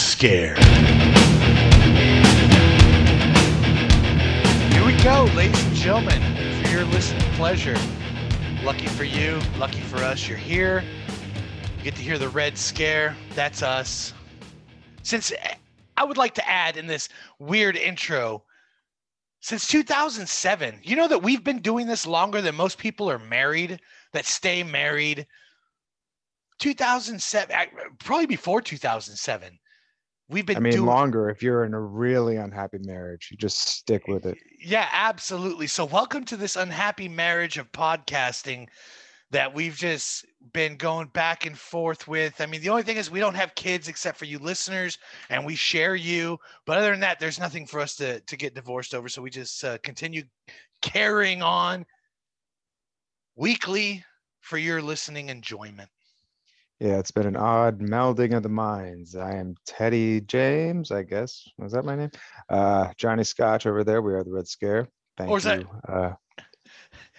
Scare. Here we go, ladies and gentlemen, for your listening pleasure. Lucky for you, lucky for us, you're here. You get to hear the Red Scare. That's us. Since I would like to add in this weird intro, since 2007, you know that we've been doing this longer than most people are married, that stay married. 2007, probably before 2007. We've been I mean, doing longer if you're in a really unhappy marriage, you just stick with it. Yeah, absolutely. So, welcome to this unhappy marriage of podcasting that we've just been going back and forth with. I mean, the only thing is we don't have kids except for you listeners, and we share you. But other than that, there's nothing for us to to get divorced over. So we just uh, continue carrying on weekly for your listening enjoyment. Yeah, it's been an odd melding of the minds. I am Teddy James, I guess. Was that my name? Uh, Johnny Scotch over there. We are the Red Scare. Thank Or is that- you. Uh,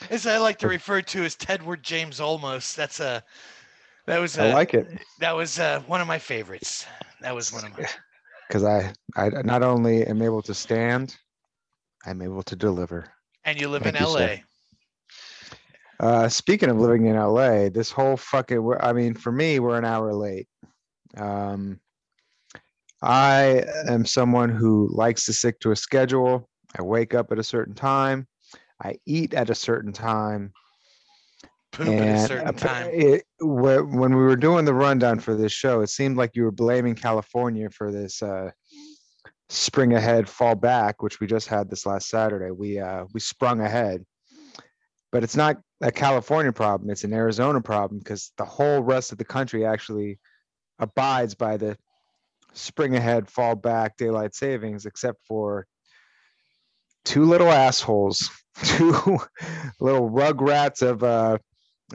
As I like to refer to as Tedward James Olmos. That's a that was I a, like it that was uh, one of my favorites. That was one of my. because I, I not only am able to stand, I'm able to deliver. And you live Thank in you, LA. sir. Uh, speaking of living in LA, this whole fucking, I mean, for me, we're an hour late. Um, I am someone who likes to stick to a schedule. I wake up at a certain time. I eat at a certain time. Poop at a certain time. It, when we were doing the rundown for this show, it seemed like you were blaming California for this uh, spring ahead, fall back, which we just had this last Saturday. We uh, we sprung ahead, but it's not a California problem; it's an Arizona problem because the whole rest of the country actually abides by the spring ahead, fall back, daylight savings, except for two little assholes, two little rugrats of uh,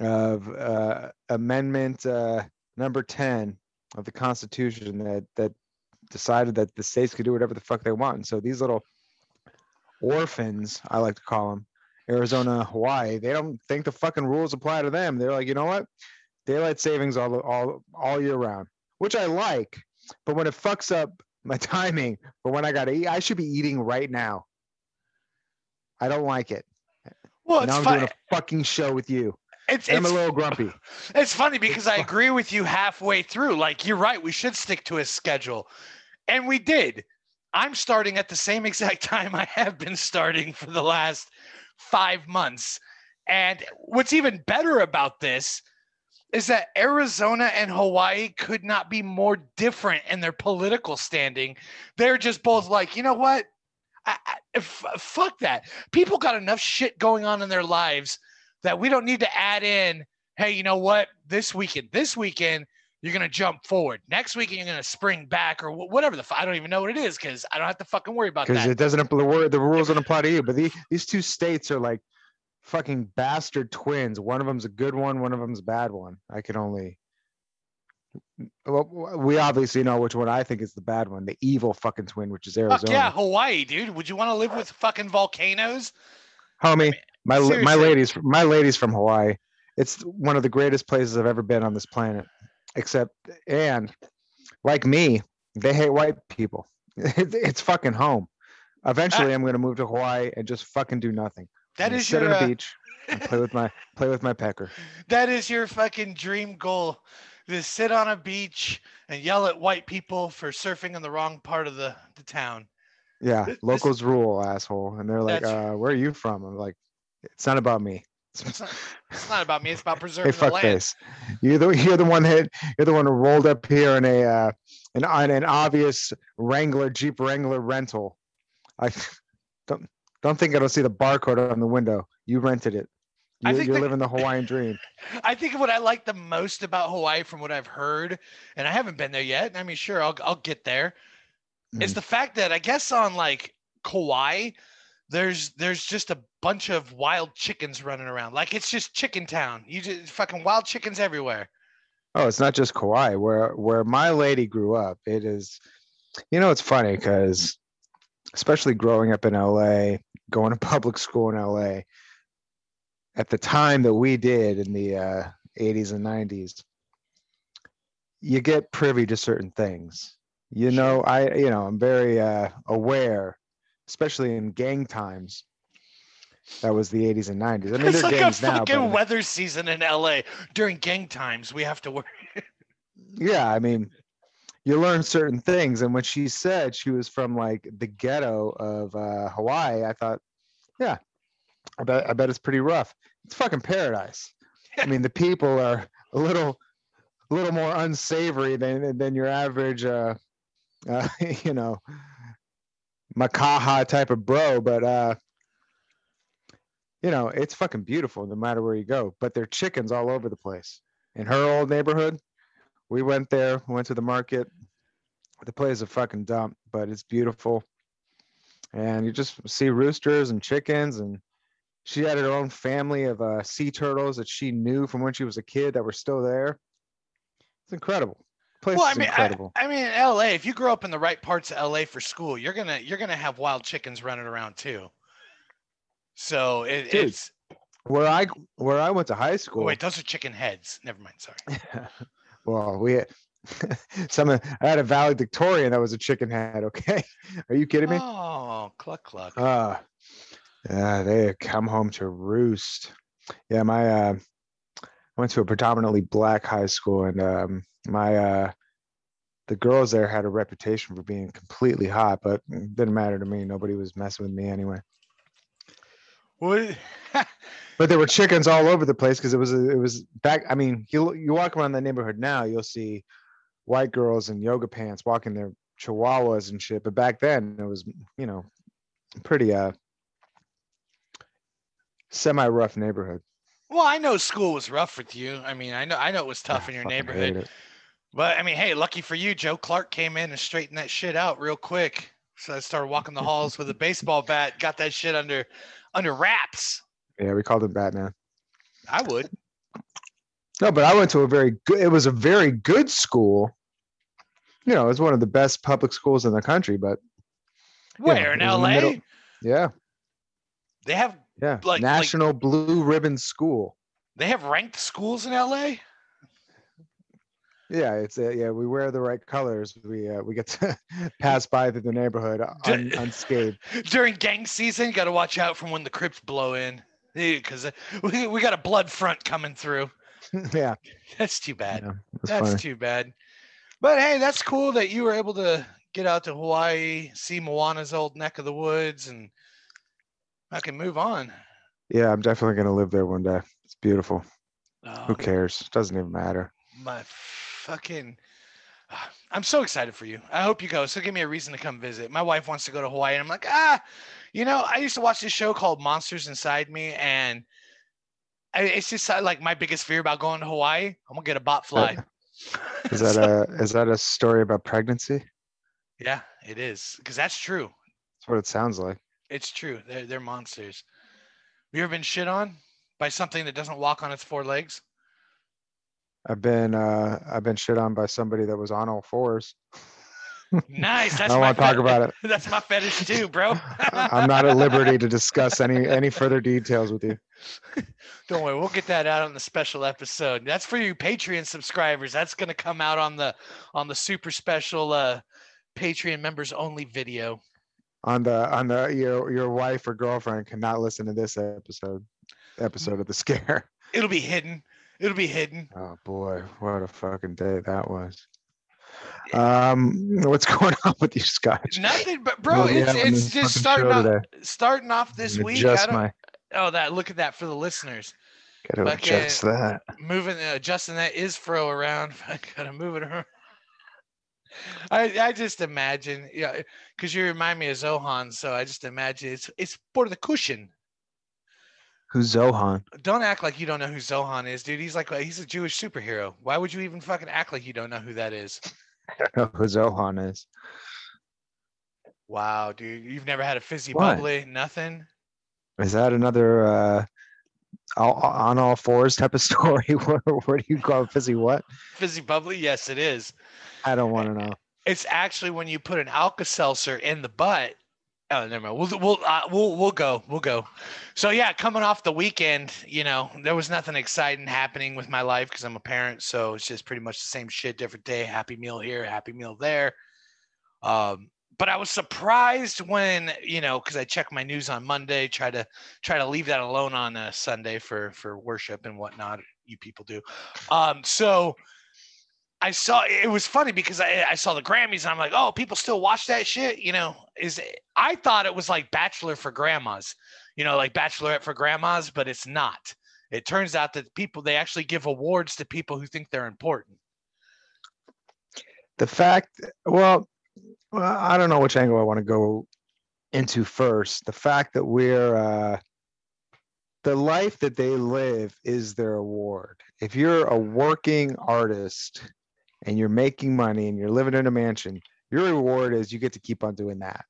of uh, amendment uh, number 10 of the constitution that that decided that the states could do whatever the fuck they want. And so these little orphans i like to call them arizona hawaii they don't think the fucking rules apply to them. They're like you know what? Daylight savings all all all year round which i like but when it fucks up my timing for when i gotta eat i should be eating right now. I don't like it. Well, now i'm fun. doing a fucking show with you. It's, i'm it's, a little grumpy. It's funny because I agree with you halfway through. Like you're right, we should stick to a schedule, and we did. I'm starting at the same exact time I have been starting for the last five months. And what's even better about this is that Arizona and Hawaii could not be more different in their political standing. They're just both like, you know what? I, I, f- fuck that. People got enough shit going on in their lives that we don't need to add in. Hey, you know what? This weekend, this weekend, you're gonna jump forward. Next weekend, you're gonna spring back, or whatever the. F- I don't even know what it is because I don't have to fucking worry about that. because it doesn't apply, the word the rules don't apply to you. But the, these two states are like fucking bastard twins. One of them's a good one, one of them's a bad one. I can only. Well, we obviously know which one I think is the bad one, the evil fucking twin, which is Fuck Arizona. yeah, Hawaii, dude. Would you want to live with fucking volcanoes? Homie, my my ladies, my ladies from Hawaii. It's one of the greatest places I've ever been on this planet. Except, and like me, they hate white people. It's fucking home. Eventually, I'm gonna move to Hawaii and just fucking do nothing. That is That I'm gonna is sit your on a uh, beach and play with my play with my pecker. that is your fucking dream goal. To sit on a beach and yell at white people for surfing in the wrong part of the, the town. Yeah, Th- this- locals rule, asshole. And they're like, uh, "Where are you from?" I'm like, "It's not about me." It's not, it's not about me. It's about preserving Hey, the land. face. You're the you're the one that you're the one who rolled up here in a uh, an on an obvious Wrangler Jeep Wrangler rental. I don't don't think I don't see the barcode on the window. You rented it. I You, think you're the- living the Hawaiian dream. I think what I like the most about Hawaii, from what I've heard, and I haven't been there yet. I mean, sure, I'll I'll get there. Mm. the fact that I guess on like Kauai, there's there's just a bunch of wild chickens running around. Like it's just chicken town. You just fucking wild chickens everywhere. Oh, it's not just Kauai. Where where my lady grew up, it is. You know, it's funny because, especially growing up in LA, going to public school in LA, at the time that we did in the uh, 80s and 90s, you get privy to certain things. You know, I you know I'm very uh, aware, especially in gang times. That was the 80s and 90s. I mean, it's like a now, fucking but weather season in LA during gang times. We have to work. yeah, I mean, you learn certain things. And when she said she was from like the ghetto of uh, Hawaii, I thought, yeah, I bet I bet it's pretty rough. It's fucking paradise. I mean, the people are a little, a little more unsavory than than your average, uh, uh, you know, Makaha type of bro. But uh, you know, it's fucking beautiful no matter where you go. But there are chickens all over the place. In her old neighborhood, we went there, went to the market. The place is a fucking dump, but it's beautiful. And you just see roosters and chickens and she had her own family of uh, sea turtles that she knew from when she was a kid that were still there. It's incredible. Place well, I mean, I, incredible. I mean, LA. If you grow up in the right parts of LA for school, you're gonna you're gonna have wild chickens running around too. So it, Dude, it's where I where I went to high school. wait, those are chicken heads. Never mind. Sorry. well, we had, some I had a valedictorian that was a chicken head. Okay, are you kidding me? Oh, cluck cluck. Uh, yeah, they come home to roost. Yeah, my uh, I went to a predominantly black high school, and um, my uh, the girls there had a reputation for being completely hot, but it didn't matter to me. Nobody was messing with me anyway. What? But there were chickens all over the place because it was it was back. I mean, you you walk around the neighborhood now, you'll see white girls in yoga pants walking their chihuahuas and shit. But back then, it was you know pretty uh semi rough neighborhood. well, I know school was rough with you. I mean, I know I know it was tough Ah, in your neighborhood. It. But I mean, hey, lucky for you, Joe Clark came in and straightened that shit out real quick. So I started walking the halls with a baseball bat, got that shit under under wraps. Yeah, we called him Batman. I would. No, but I went to a very good. It was a very good school. You know, it was one of the best public schools in the country. But Yeah, Where in it in the LA? middle. yeah, they have yeah, Like- like- National Blue Ribbon School. they have ranked schools in LA. Yeah, it's uh, yeah. We wear the right colors. We uh, we get to pass by through the neighborhood un, unscathed. During gang season, you got to watch out from when the Crips blow in, because we, we got a blood front coming through. yeah, That's too bad. yeah, That's funny. too bad. But hey, that's cool that you were able to get out to Hawaii, see Moana's old neck of the woods, and I can move on. Yeah, I'm definitely gonna live there one day. It's beautiful. Who Um, cares? Doesn't even matter. my fucking I'm so excited for you. I hope you go. So give me a reason to come visit. My wife wants to go to Hawaii, and I'm like, ah, you know, I used to watch this show called Monsters Inside Me, and it's just uh, like my biggest fear about going to Hawaii. I'm gonna get a bot fly. Is that So- a is that a story about pregnancy? yeah, it is because that's true. That's what it sounds like. It's true. They're they're monsters. Have you ever been shit on by something that doesn't walk on its four legs? I've been uh I've been shit on by somebody that was on all fours. Nice. That's I don't want to talk about it. That's my fetish too, bro. I'm not at liberty to discuss any any further details with you. Don't worry, we'll get that out on the special episode. That's for you Patreon subscribers. That's gonna come out on the on the super special uh Patreon members only video. On the on the your your wife or girlfriend cannot listen to this episode episode of the scare. It'll be hidden. It'll be hidden. Oh boy, what a fucking day that was. Um, what's going on with you, Scotch? Nothing, but bro, What do we it's on it's just starting off today? starting off this week. Adjust my oh, that look at that for the listeners. gotta adjust that. moving uh, adjusting that is fro around. I gotta move it around. I I just imagine, yeah, because you remind me of Zohan, so I just imagine it's it's for the cushion. Who's Zohan? Don't act like you don't know who Zohan is, dude. He's like he's a Jewish superhero. Why would you even fucking act like you don't know who that is? I don't know who Zohan is. Wow, dude, you've never had a fizzy What? bubbly, nothing. Is that another uh all, on all fours type of story? where, where do you call it fizzy what? Fizzy bubbly, yes, it is. I don't want to know. It's actually when you put an Alka Seltzer in the butt. Oh, never mind. We'll we'll uh, we'll we'll go. We'll go. So yeah, coming off the weekend, you know, there was nothing exciting happening with my life because I'm a parent. So it's just pretty much the same shit, different day. Happy meal here, happy meal there. Um, but I was surprised when you know because I check my news on Monday, try to try to leave that alone on a Sunday for for worship and whatnot. You people do. Um, so I saw it was funny because I, I saw the Grammys and I'm like, oh, people still watch that shit. You know, is I thought it was like Bachelor for grandmas, you know, like Bachelorette for grandmas, but it's not. It turns out that people they actually give awards to people who think they're important. The fact, well, I don't know which angle I want to go into first. The fact that we're uh, the life that they live is their award. If you're a working artist and you're making money and you're living in a mansion, your reward is you get to keep on doing that.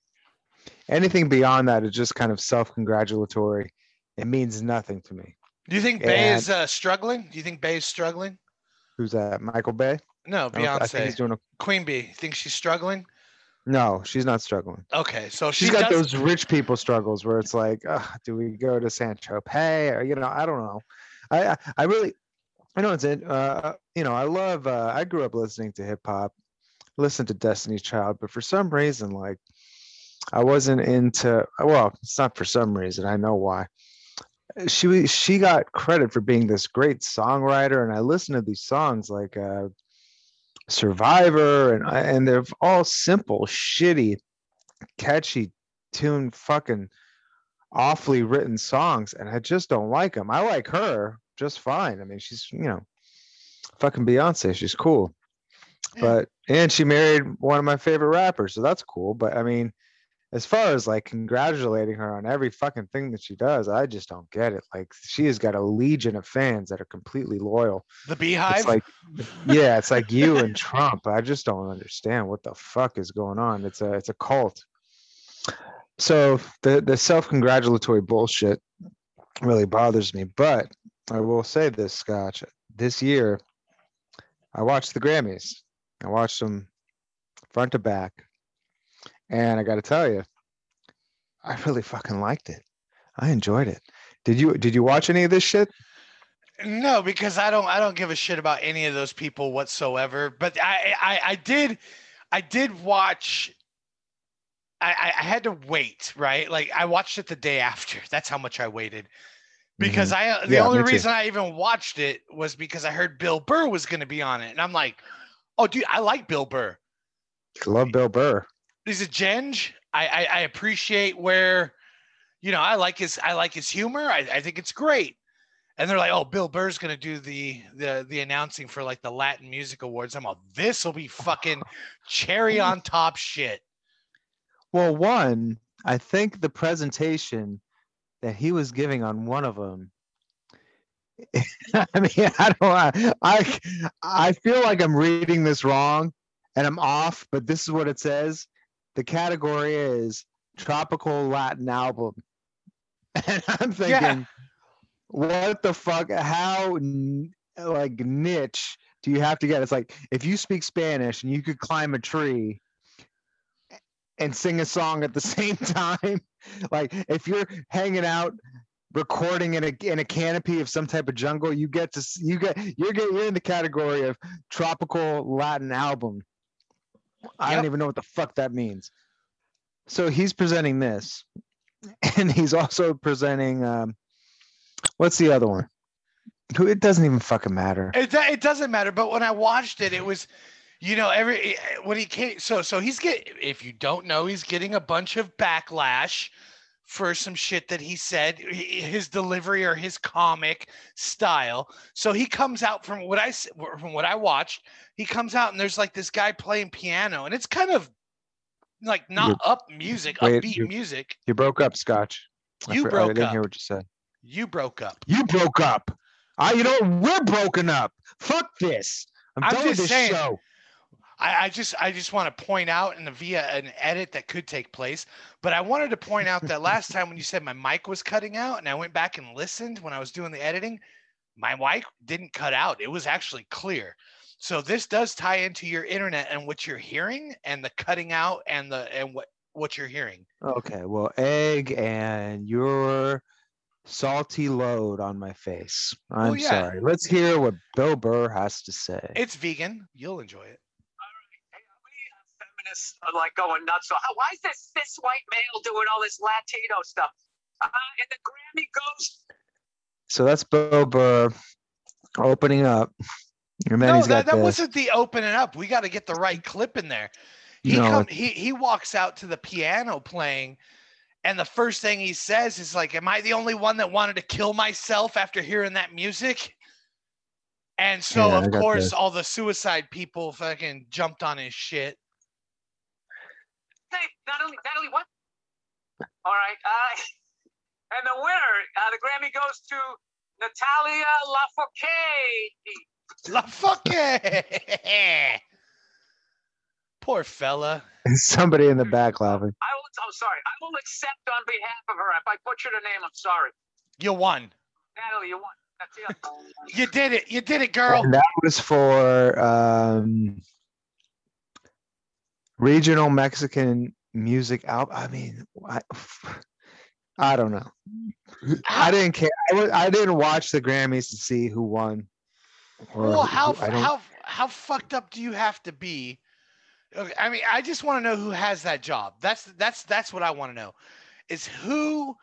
Anything beyond that is just kind of self-congratulatory. It means nothing to me. Do you think Bay is uh, struggling? Do you think Bay is struggling? Who's that? Michael Bay? No, I I think Beyonce. he's doing a, Queen Bee. Think she's struggling? no, she's not struggling. Okay, so she She's got does, those rich people struggles where it's like, "Ugh, do we go to San Tropez or you know, I don't know. I, I really, I know it's it. Uh, you know, I love. Uh, I grew up listening to hip hop, listened to Destiny's Child, but for some reason, like, I wasn't into. Well, it's not for some reason. I know why. She she got credit for being this great songwriter, and I listened to these songs like uh, Survivor, and and they're all simple, shitty catchy tune fucking awfully written songs and i just don't like them i like her just fine. I mean she's you know fucking beyonce. She's cool. But and she married one of my favorite rappers so that's cool. But i mean as far as like congratulating her on every fucking thing that she does i just don't get it. Like she has got a legion of fans that are completely loyal. The Beehive. it's like yeah it's like you and trump. I just don't understand what the fuck is going on. It's a it's a cult. So the the self-congratulatory bullshit really bothers me. But i will say this scotch this year i watched the grammys i watched them front to back and i got to tell you i really fucking liked it i enjoyed it did you did you watch any of this shit No, because I don't I don't give a shit about any of those people whatsoever. But I I, I did I did watch I, I I had to wait, right? Like I watched it the day after. That's how much I waited. Because I uh, the Yeah, only me too. reason I even watched it was because I heard Bill Burr was gonna be on it. And I'm like, oh dude, I like Bill Burr. love bill burr He's a Genge. I, I I appreciate where, you know, I like his I like his humor. I, I think it's great. And they're like, oh, Bill Burr's gonna do the the the announcing for like the Latin Music Awards. I'm like, this will be fucking cherry on top shit. Well, one, I think the presentation that he was giving on one of them. I mean, I don't. I I feel like I'm reading this wrong, and I'm off. But this is what it says. The category is tropical Latin album, and I'm Yeah. thinking, what the fuck? How like niche do you have to get? It's like if you speak Spanish and you could climb a tree and sing a song at the same time. Like if you're hanging out recording in a in a canopy of some type of jungle, you get to you get you're get, you're in the category of tropical Latin album. I Yep. don't even know what the fuck that means. So he's presenting this, and he's also presenting um, what's the other one? Who it doesn't even fucking matter. It, it doesn't matter. But when I watched it, it was, you know, every eh, eh, when he came. So so he's get. If you don't know, he's getting a bunch of backlash for some shit that he said, his delivery or his comic style. So he comes out from what I from what I watched. He comes out and there's like this guy playing piano, and it's kind of like not up music, wait, upbeat you- music. You broke up, Scotch. You I broke didn't hear up. what you said. You broke up. You broke up. I, you know, we're broken up. Fuck this. I'm, I'm done with this saying. show. I, I just I just want to point out and via an edit that could take place, but I wanted to point out that last time when you said my mic was cutting out and I went back and listened when I was doing the editing, my mic didn't cut out. It was actually clear. So this does tie into your internet and what you're hearing and the cutting out and the and what what you're hearing. Okay, well, egg and your salty load on my face. I'm yeah. sorry. Let's hear what Bill Burr has to say. It's vegan. You'll enjoy it. Us are like going nuts. So how, why is this this white male doing all this Latino stuff? Uh, and the Grammy goes. So that's Bill Burr opening up. And then no, he's got that, that this. wasn't the opening up. We got to get the right clip in there. He No, come, he he walks out to the piano playing, and the first thing he says is like, "Am I the only one that wanted to kill myself after hearing that music?" And so, Yeah, of course, this. all the suicide people fucking jumped on his shit. Hey, Natalie, Natalie, what? All right. Uh, and the winner, uh, the Grammy goes to Natalia Lafourcade. La fuck Poor fella. somebody in the back laughing. I will. I'm sorry. I will accept on behalf of her. If I butchered her name, I'm sorry. You won. Natalie, you won. That's. You did it. You did it, girl. And that was for um, regional Mexican music album. I mean, I, I don't know. I didn't care. I, wa- I didn't watch the Grammys to see who won. Well, how who- how how fucked up do you have to be? I mean, I just want to know who has that job. That's that's that's what I want to know. Is who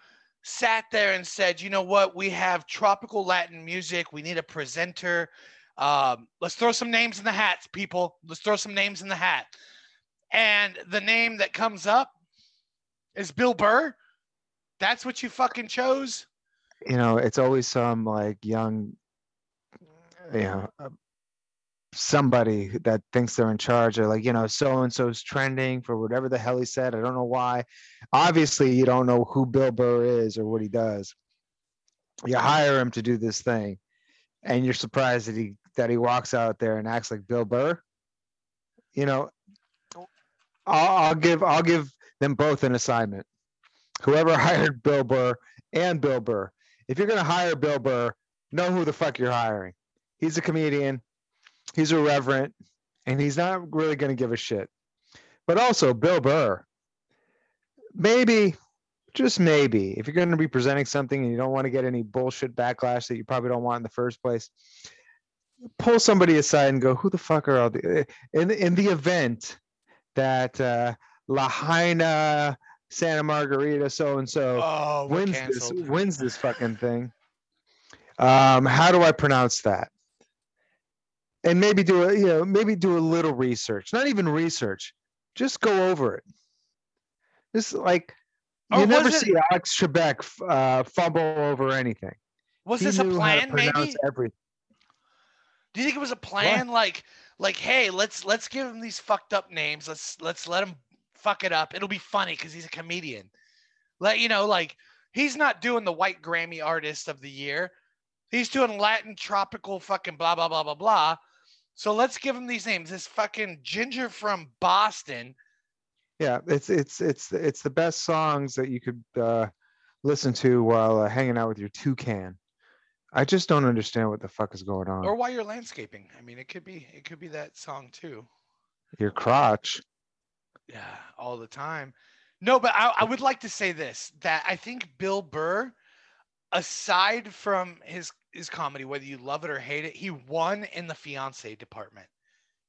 sat there and said, you know what, we have tropical Latin music. We need a presenter. Um, let's throw some names in the hats, people. Let's throw some names in the hat. And the name that comes up is Bill Burr. That's what you fucking chose. you know, it's always some like young, you know, uh, somebody that thinks they're in charge or like, you know, so and so's trending for whatever the hell he said. I don't know why. Obviously, you don't know who Bill Burr is or what he does. You hire him to do this thing, and you're surprised that he that he walks out there and acts like Bill Burr. You know, I'll, I'll give I'll give them both an assignment. Whoever hired Bill Burr and Bill Burr, if you're gonna hire Bill Burr, know who the fuck you're hiring. He's a comedian, he's irreverent, and he's not really gonna give a shit. But also Bill Burr, maybe, just maybe, if you're gonna be presenting something and you don't want to get any bullshit backlash that you probably don't want in the first place, pull somebody aside and go, who the fuck are all the in in the event that uh Lahaina Santa Margarita so and so wins this wins this fucking thing. Um, how do I pronounce that? And maybe do a you know maybe do a little research. Not even research, just go over it. Just like you never it- see Alex Trebek uh, fumble over anything. Was He this a knew how to plan, maybe? everything. Do you think it was a plan? Like, like, hey, let's let's give him these fucked up names. Let's let's let him fuck it up. It'll be funny because he's a comedian. Let you know, like, he's not doing the white Grammy artist of the year. He's doing Latin tropical fucking blah blah blah blah blah. So let's give him these names. This fucking ginger from Boston. Yeah, it's it's it's it's the best songs that you could uh, listen to while uh, hanging out with your toucan. I just don't understand what the fuck is going on. Or why you're landscaping. I mean, it could be it could be that song too. your crotch. Yeah, all the time. No, but I, I would like to say this that I think Bill Burr, aside from his his comedy, whether you love it or hate it, he won in the fiance department.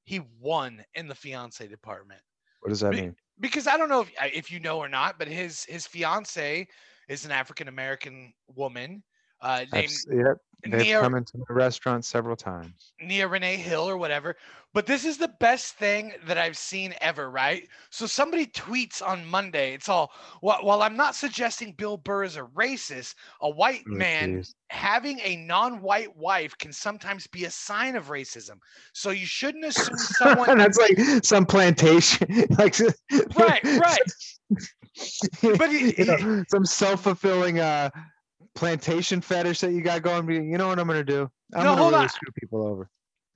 He won in the fiance department What does that Be- mean? because I don't know if if you know or not, but his his fiance is an African American woman uh, named Yep, they've Nia come into the restaurant several times. Nia Renee Hill or whatever. But this is the best thing that I've seen ever, right? So somebody tweets on Monday. It's all while, while I'm not suggesting Bill Burr is a racist, a white Oh, man jeez. having a non-white wife can sometimes be a sign of racism. So you shouldn't assume someone That's like some plantation, like right, right. But he- you know, some self-fulfilling uh, plantation fetish that you got going. You know what I'm gonna do? I'm No, gonna really on. screw people over.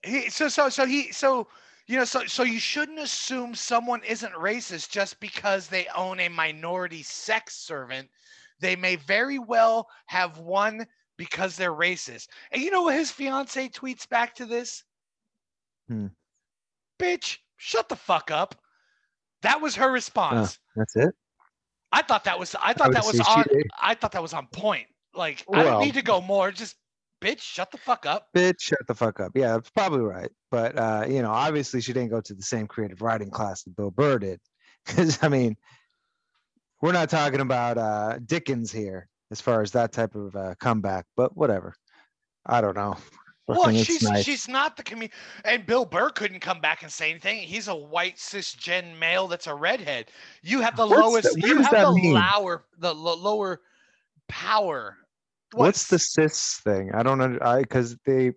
he so so so he so you know so so you shouldn't assume someone isn't racist just because they own a minority sex servant they may very well have one because they're racist and you know what his fiance tweets back to this Hmm. bitch shut the fuck up that was her response That's it. i thought that was i thought would that was on i thought that was on point like i don't need to go more just bitch, shut the fuck up. Bitch, shut the fuck up. Yeah, that's probably right. But uh, you know, obviously she didn't go to the same creative writing class that Bill Burr did. Because I mean, we're not talking about uh Dickens here as far as that type of uh, comeback, but whatever. I don't know. Well, she's nice. she's not the comedian, and Bill Burr couldn't come back and say anything. He's a white cisgen male that's a redhead. You have the What's lowest. that- you have the mean? lower the lo- lower power. What's the cis thing? I don't know. I because they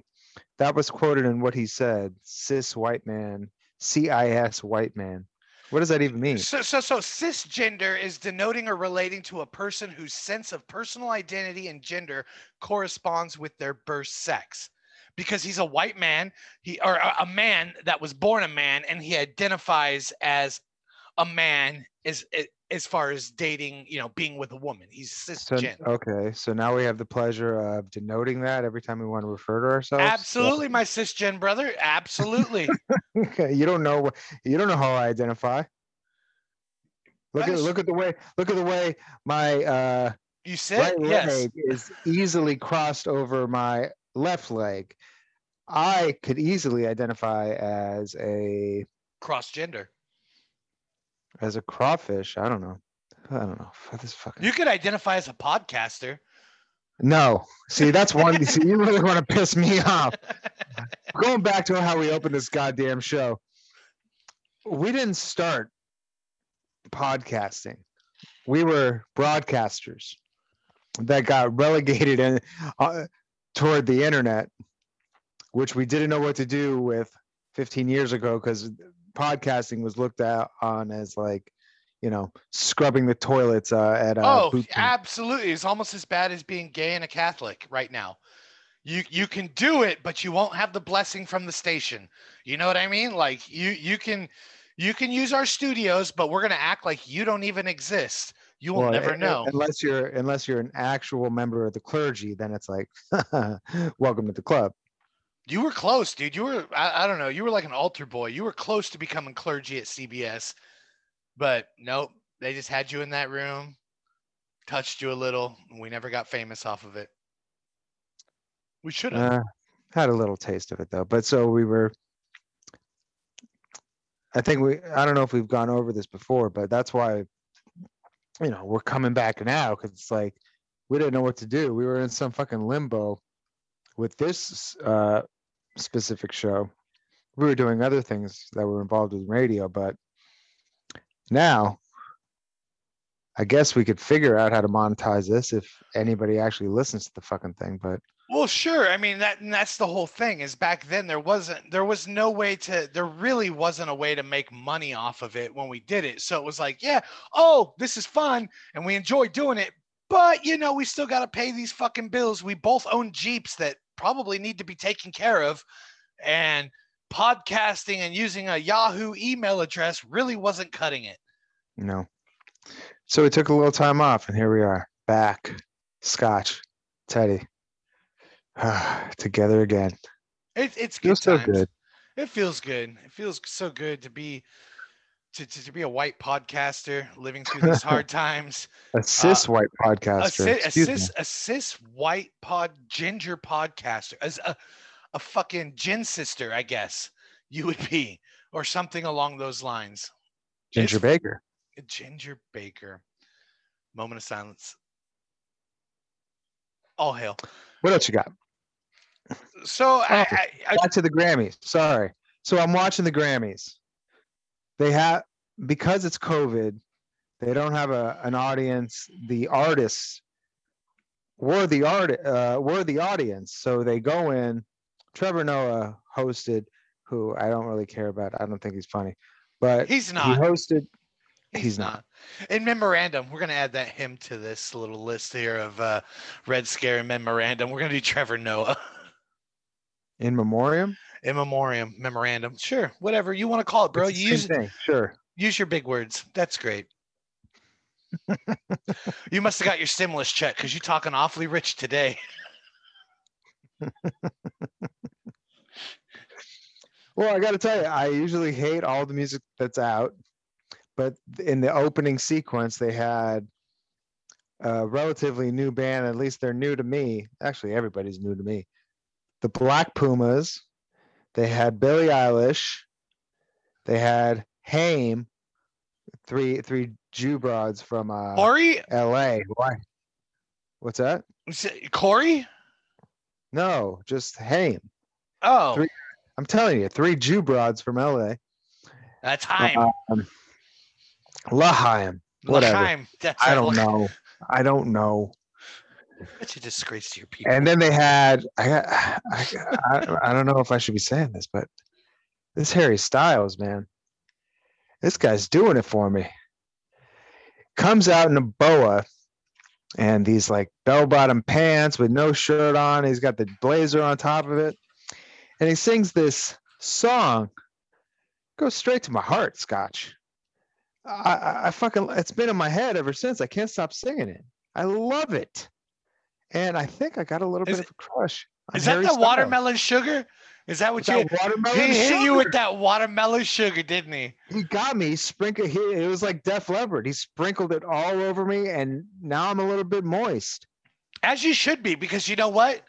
that was quoted in what he said. Cis white man, CIS white man. What does that even mean? So, so, so cisgender is denoting or relating to a person whose sense of personal identity and gender corresponds with their birth sex. Because he's a white man, he or a, man that was born a man, and he identifies as a man as as far as dating, you know, being with a woman. He's So, cisgender. okay, so now we have the pleasure of denoting that every time we want to refer to ourselves. Absolutely, my cisgen brother. Absolutely. Okay, you don't know. You don't know how I identify. Look at look at the way look at the way my uh, You sit? right yes. leg is easily crossed over my left leg. I could easily identify as a Cross gender. As a crawfish. I don't know. I don't know. This fucking You could identify as a podcaster. no. See, that's one. see, you really want to piss me off. Going back to how we opened this goddamn show, we didn't start podcasting. We were broadcasters that got relegated in, uh, toward the internet, which we didn't know what to do with 15 years ago because podcasting was looked at on as like, you know, scrubbing the toilets uh, at a oh, boot absolutely. It's almost as bad as being gay and a Catholic right now. You you can do it, but you won't have the blessing from the station. You know what I mean? Like you you can you can use our studios, but we're gonna act like you don't even exist. You will Well, never know. unless you're unless you're an actual member of the clergy. Then it's like, welcome to the club. You were close, dude. You were I, I don't know. You were like an altar boy. You were close to becoming clergy at CBS, but nope. They just had you in that room, touched you a little, we never got famous off of it. We should have. Uh, had a little taste of it though. But so we were. I think we. I don't know if we've gone over this before, but that's why. You know, we're coming back now because it's like we didn't know what to do. We were in some fucking limbo with this uh, specific show. We were doing other things that were involved with radio, but now I guess we could figure out how to monetize this if anybody actually listens to the fucking thing. But Well, sure. I mean that that's the whole thing. Is back then there wasn't there was no way to there really wasn't a way to make money off of it when we did it. So it was like, yeah, oh, this is fun and we enjoy doing it, but you know, we still got to pay these fucking bills. We both own Jeeps that probably need to be taken care of and podcasting and using a Yahoo email address really wasn't cutting it. know, so we took a little time off, and here we are back. Scotch, Teddy, together again. It, it's good Feels so times. good. It feels good. It feels so good to be to, to, to be a white podcaster living through these hard times. A uh, cis white A, podcaster. a, me. cis, a cis white pod ginger podcaster. As a, a fucking gin sister, I guess you would be, or something along those lines. Ginger Baker. Ginger Baker. Moment of silence. All hail. What else you got? So I, Oh, I, I, Back to the Grammys. Sorry. So I'm watching the Grammys. They have because it's COVID. They don't have a an audience. The artists were the art uh, were the audience. So they go in. Trevor Noah hosted, who I don't really care about. I don't think he's funny, but he's not. he hosted. He's, He's not. not. In memorandum, we're gonna add that him to this little list here of uh, Red Scare and memorandum. We're gonna do Trevor Noah In memoriam, in memoriam memorandum. Sure, whatever you want to call it, bro. You use thing. Sure. use your big words. That's great. you must have got your stimulus check because you're talking awfully rich today. Well, I got to tell you, I usually hate all the music that's out, but in the opening sequence, they had a relatively new band. At least they're new to me. Actually, everybody's new to me. The Black Pumas. They had Billie Eilish. They had Haim. Three three Jew broads from uh, Corey, L.A. Why? What's that? Corey. No, just Haim. Oh, Three- I'm telling you, three Jew broads from L.A. that's Heim. Um, Laheim. whatever. I don't know. I don't know. Such a disgrace to your people. And then they had I got I, I, I don't know if I should be saying this, but this Harry Styles, man. This guy's doing it for me. Comes out in a boa and these like bell-bottom pants with no shirt on. He's got the blazer on top of it. And he sings this song. Goes straight to my heart, Scotch. I, I, I fucking it's been in my head ever since. I can't stop singing it. I love it. And I think I got a little Is bit of a crush. Is that Harry the Styles. watermelon sugar? Is that what you? That watermelon He hit you with that watermelon sugar, didn't he? He got me sprinkle. He, it was like Def Leppard. He sprinkled it all over me, and now I'm a little bit moist. As you should be, because you know what?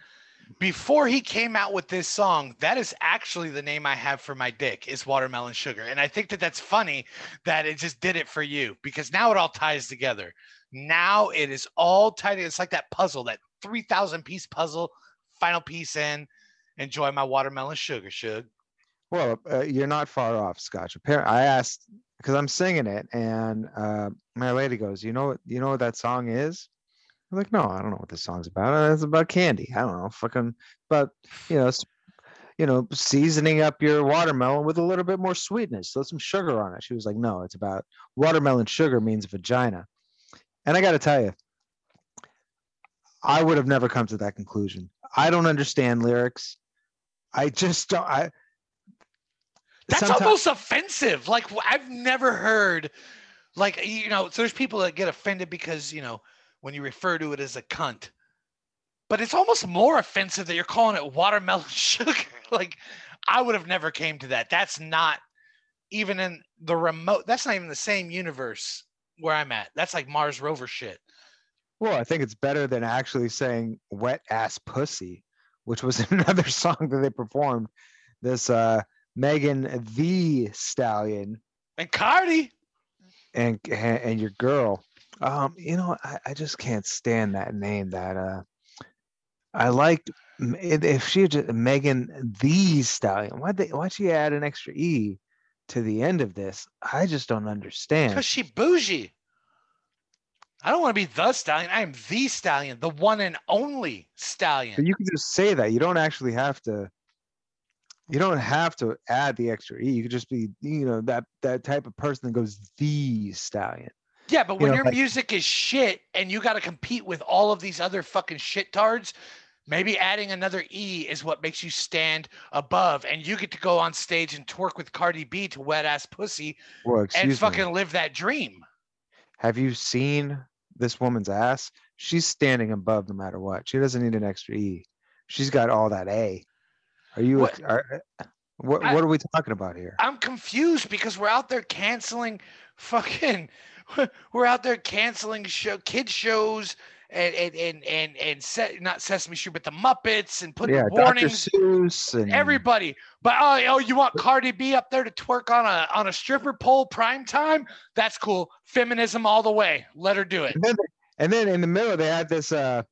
Before he came out with this song, that is actually the name I have for my dick is watermelon sugar, and I think that that's funny that it just did it for you because now it all ties together. Now it is all tied. It's like that puzzle, that three thousand piece puzzle. Final piece in. Enjoy my watermelon sugar, Shug. Well, uh, you're not far off, Scotch. Apparently, I asked because I'm singing it, and uh, my lady goes, "You know? You know what that song is?" I'm like, "No, I don't know what this song's about. Uh, It's about candy. I don't know, fucking, but you know, you know, seasoning up your watermelon with a little bit more sweetness, throw some sugar on it." She was like, "No, it's about watermelon sugar means vagina," and I got to tell you, I would have never come to that conclusion. I don't understand lyrics. I just don't. I That's someti- almost offensive. Like I've never heard, like you know, so there's people that get offended because you know when you refer to it as a cunt, but it's almost more offensive that you're calling it watermelon sugar. like I would have never came to that. That's not even in the remote. That's not even the same universe where I'm at. That's like Mars rover shit. Well, I think it's better than actually saying wet ass pussy, which was another song that they performed. This uh Megan Thee Stallion And Cardi, and and your girl. Um, you know, I, I just can't stand that name. That uh I liked if if she just Megan the Stallion. Why'd they why'd she add an extra E to the end of this? I just don't understand. because she bougie. I don't want to be the stallion. I am the stallion, the one and only stallion. But you can just say that. You don't actually have to. You don't have to add the extra e. You could just be, you know, that that type of person that goes the stallion. Yeah, but you when know, your like- music is shit and you got to compete with all of these other fucking shit tards, maybe adding another E is what makes you stand above and you get to go on stage and twerk with Cardi B to wet ass pussy Well, and excuse me. fucking live that dream. Have you seen this woman's ass? She's standing above no matter what. She doesn't need an extra e. She's got all that a. Are you? What- Are, what I- What are we talking about here? I'm confused because we're out there canceling fucking we're out there canceling show kid shows and and and and, and se- not Sesame Street but the Muppets and putting yeah, Dr. warnings Seuss and everybody. But oh, oh, you want Cardi B up there to twerk on a on a stripper pole prime time? That's cool. Feminism all the way. Let her do it. And then, and then in the middle they had this uh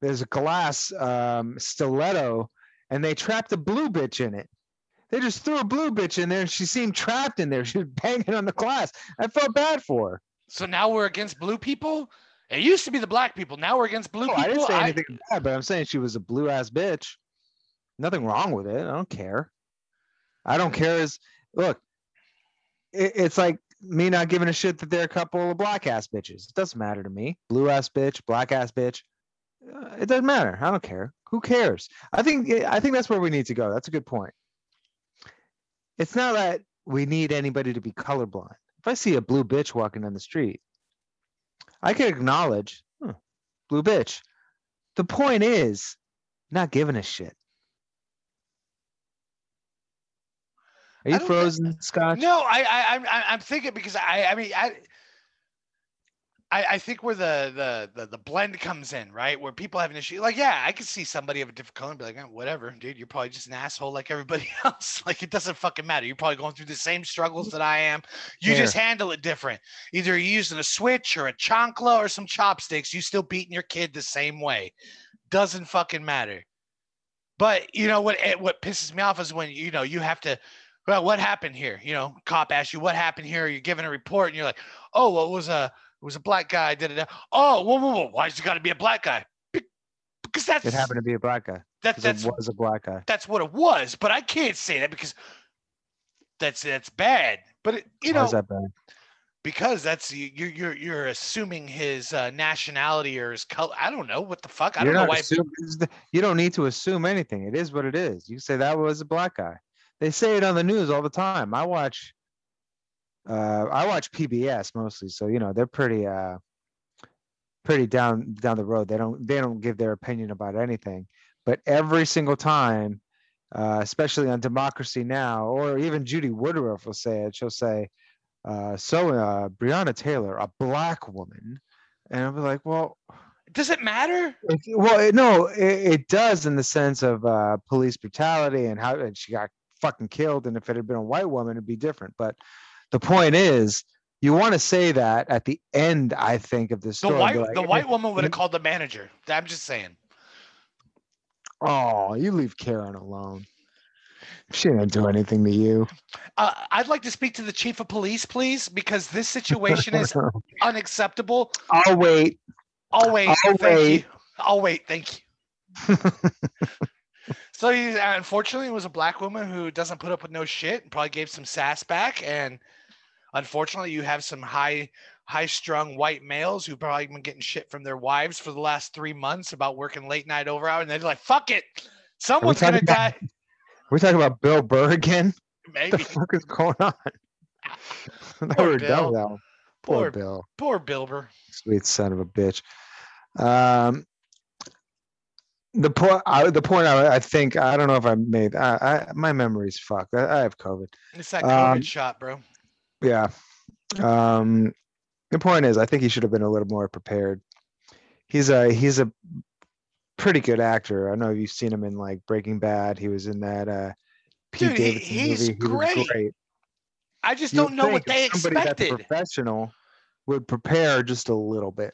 there's a glass um stiletto and they trapped a blue bitch in it. They just threw a blue bitch in there and she seemed trapped in there. She was banging on the glass. I felt bad for her. So now we're against blue people. It used to be the black people. Now we're against blue No, people. I didn't say I- anything bad, but I'm saying she was a blue ass bitch. Nothing wrong with it. I don't care. I don't care as look, it, it's like me not giving a shit that they're a couple of black ass bitches. It doesn't matter to me. Blue ass bitch, black ass bitch. Uh, it doesn't matter. I don't care. Who cares? I think I think that's where we need to go. That's a good point. It's not that we need anybody to be colorblind. If I see a blue bitch walking down the street, I can acknowledge, "Huh, blue bitch. The point is not giving a shit. Are you frozen, Scotch? No, I, I, I'm, I- I'm thinking because I, I mean, I, I, I think where the, the the the blend comes in, right? Where people have an issue, like, yeah, I could see somebody of a different color and be like, "Eh, whatever, dude, you're probably just an asshole like everybody else. like, it doesn't fucking matter. You're probably going through the same struggles that I am. You just handle it different. Either you're using a switch or a chancla or some chopsticks. You still beating your kid the same way. Doesn't fucking matter. But you know what? eh, What pisses me off is when you know you have to. Well, what happened here? You know, cop asks you what happened here. You're giving a report, and you're like, "Oh, well, was a it was a black guy." Da, da. Oh, whoa, whoa, whoa! Why's it got to be a black guy? Because that's It happened to be a black guy. that, that's it was a black guy. that's what it was. But I can't say that because that's that's bad. But it, you How's know, that bad? because that's you you're you're you're assuming his uh, nationality or his color. I don't know what the fuck. I You're don't know why. assume- you don't need to assume anything. It is what it is. You say that was a black guy. They say it on the news all the time. I watch uh I watch PBS mostly, so you know, they're pretty uh pretty down down the road. They don't they don't give their opinion about anything. But every single time, uh, especially on Democracy Now, or even Judy Woodruff will say it, she'll say, uh, so uh Breonna Taylor, a black woman. And I'll be like, well, Does it matter? well, it, no, it, it does in the sense of uh, police brutality and how and she got fucking killed. And if it had been a white woman, it'd be different. But the point is, you want to say that at the end, I think, of this The story. white like, the "Eh, white woman would have called the manager. I'm just saying. Oh, you leave Karen alone. She didn't do anything to you. Uh, I'd like to speak to the chief of police, please, because this situation is unacceptable. I'll wait. I'll wait. I'll thank wait. you. I'll wait. Thank you. So he, uh, unfortunately, it was a black woman who doesn't put up with no shit and probably gave some sass back. And unfortunately, you have some high, high-strung white males who probably been getting shit from their wives for the last three months about working late night over hours, and they're like, "Fuck it, someone's gonna about- die." We're talking about Bill Burr again. What the fuck is going on? Poor Bill. Poor Poor- Bill. poor Bilber. Sweet son of a bitch. Um, the point, I, the point I, I think, I don't know if I made, I, I my memory's fucked. I, I have COVID. It's that COVID Um, shot, bro. Yeah. Um, the point is, I think he should have been a little more prepared. He's a, he's a pretty good actor. I know you've seen him in like Breaking Bad. He was in that, uh, Pete Dude, he- Davidson he's movie. He was great. great. I just You'd don't know what they somebody that's professional would prepare just a little bit.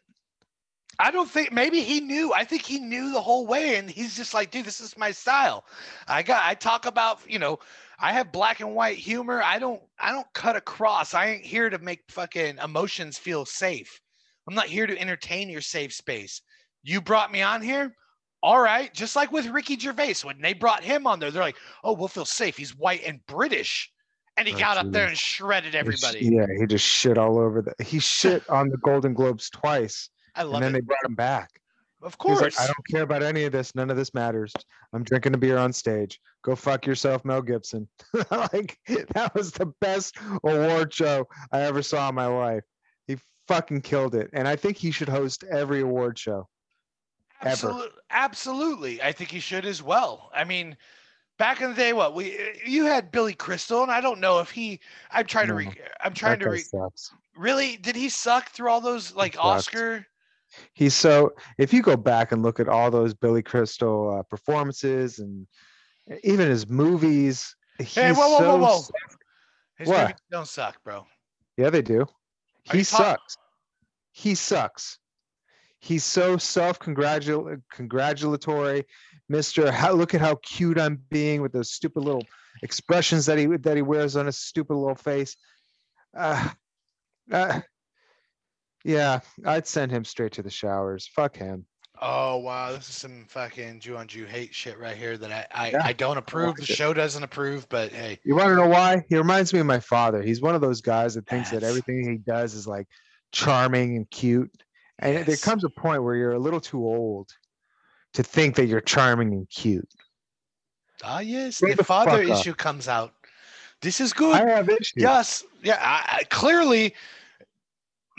I don't think maybe he knew. I think he knew the whole way, and he's just like, dude, this is my style. I got. I talk about, you know, I have black and white humor. I don't. I don't cut across. I ain't here to make fucking emotions feel safe. I'm not here to entertain your safe space. You brought me on here. All right, just like with Ricky Gervais, when they brought him on there, they're like, "Oh, we'll feel safe. He's white and British," and he got up there and shredded everybody. Yeah, he just shit all over the. He shit on the Golden Globes twice, I love and then it. they brought him back. Of course. like, I don't care about any of this. None of this matters. I'm drinking a beer on stage. Go fuck yourself, Mel Gibson. like that was the best award show I ever saw in my life. He fucking killed it, and I think he should host every award show. ever. Absolutely, absolutely. I think he should as well. I mean, back in the day, what we you had Billy Crystal, and I don't know if he. I'm trying to. Re, I'm trying to. Re, sucks. really, did he suck through all those like. Oscar? He's so. If you go back and look at all those Billy Crystal uh, performances and even his movies, he's Hey, whoa, whoa, so whoa, whoa! His What? movies don't suck, bro. Yeah, they do. Are He sucks. He sucks. He's so self-congratulatory, Mister. How look at how cute I'm being with those stupid little expressions that he that he wears on his stupid little face. Uh, uh, yeah, I'd send him straight to the showers. Fuck him. Oh wow, this is some fucking Jew on Jew hate shit right here that I I, Yeah, I don't approve. The like it. show doesn't approve, but hey, You want to know why? He reminds me of my father. He's one of those guys that thinks that everything he does is like charming and cute. And there comes a point where you're a little too old to think that you're charming and cute. ah yes, the the father fuck up. issue comes out. This is good. I have issues. Yes. Yeah. I, I, clearly,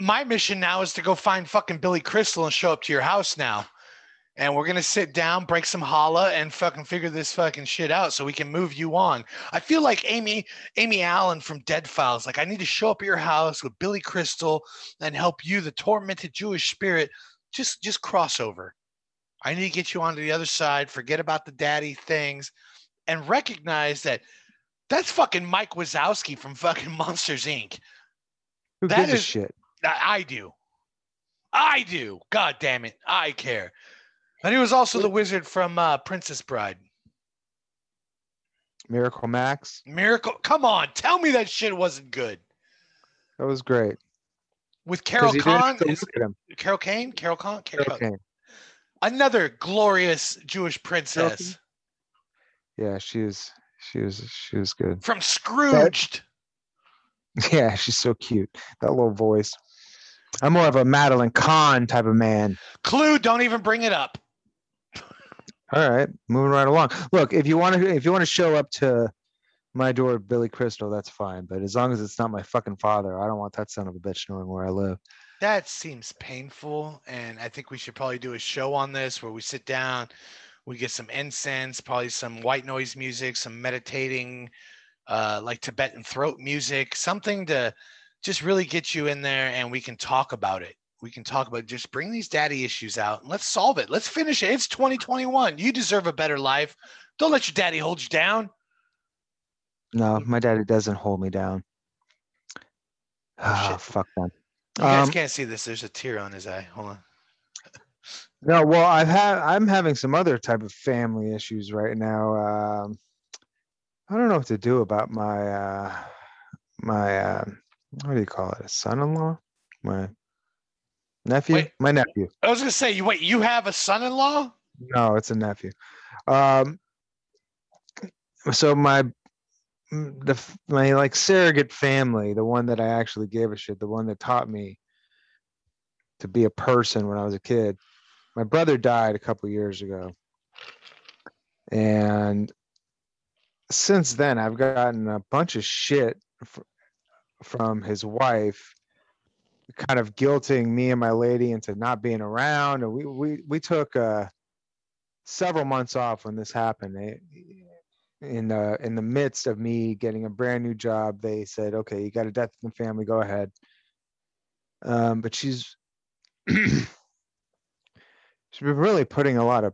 my mission now is to go find fucking Billy Crystal and show up to your house now. and we're gonna sit down, break some challah, and fucking figure this fucking shit out so we can move you on. I feel like Amy, Amy Allan from Dead Files. Like I need to show up at your house with Billy Crystal and help you, the tormented Jewish spirit, just just cross over. I need to get you onto the other side. Forget about the daddy things, and recognize that that's fucking Mike Wazowski from fucking Monsters Inc. Who That gives a shit? I, do. I do. God damn it. I care. And he was also the wizard from uh, Princess Bride. Miracle Max. Miracle. Come on. Tell me that shit wasn't good. That was great. With Carol Khan. is- look at him. Carol Kane? Carol Khan? Carol Carol Kane. Another glorious Jewish princess Yeah, she was. She was. She was good. from Scrooged. Yeah, she's so cute. That little voice. I'm more of a Madeline Kahn type of man. Clue, don't even bring it up. All right, moving right along. Look, if you want to, if you want to show up to my door, Billy Crystal, that's fine. But as long as it's not my fucking father, I don't want that son of a bitch knowing where I live. That seems painful. And I think we should probably do a show on this where we sit down, we get some incense, probably some white noise music, some meditating, uh, like Tibetan throat music, something to just really get you in there and we can talk about it. We can talk about just bring these daddy issues out and let's solve it. Let's finish it. It's 2021. You deserve a better life. Don't let your daddy hold you down. No, my daddy doesn't hold me down. Oh, shit. fuck them. You guys Um, can't see this. There's a tear on his eye. Hold on. No, well, I've had I'm having some other type of family issues right now. Um, I don't know what to do about my uh, my uh, what do you call it? A son-in-law? My nephew? Wait. My nephew. I was gonna say, you wait, you have a son-in-law? No, it's a nephew. Um, so my the my like surrogate family, the one that I actually gave a shit, the one that taught me to be a person when I was a kid. My brother died a couple years ago, and since then I've gotten a bunch of shit from his wife kind of guilting me and my lady into not being around. And we we we took uh several months off when this happened. They, in the in the midst of me getting a brand new job they said okay you got a death in the family go ahead. Um but she's she's been really putting a lot of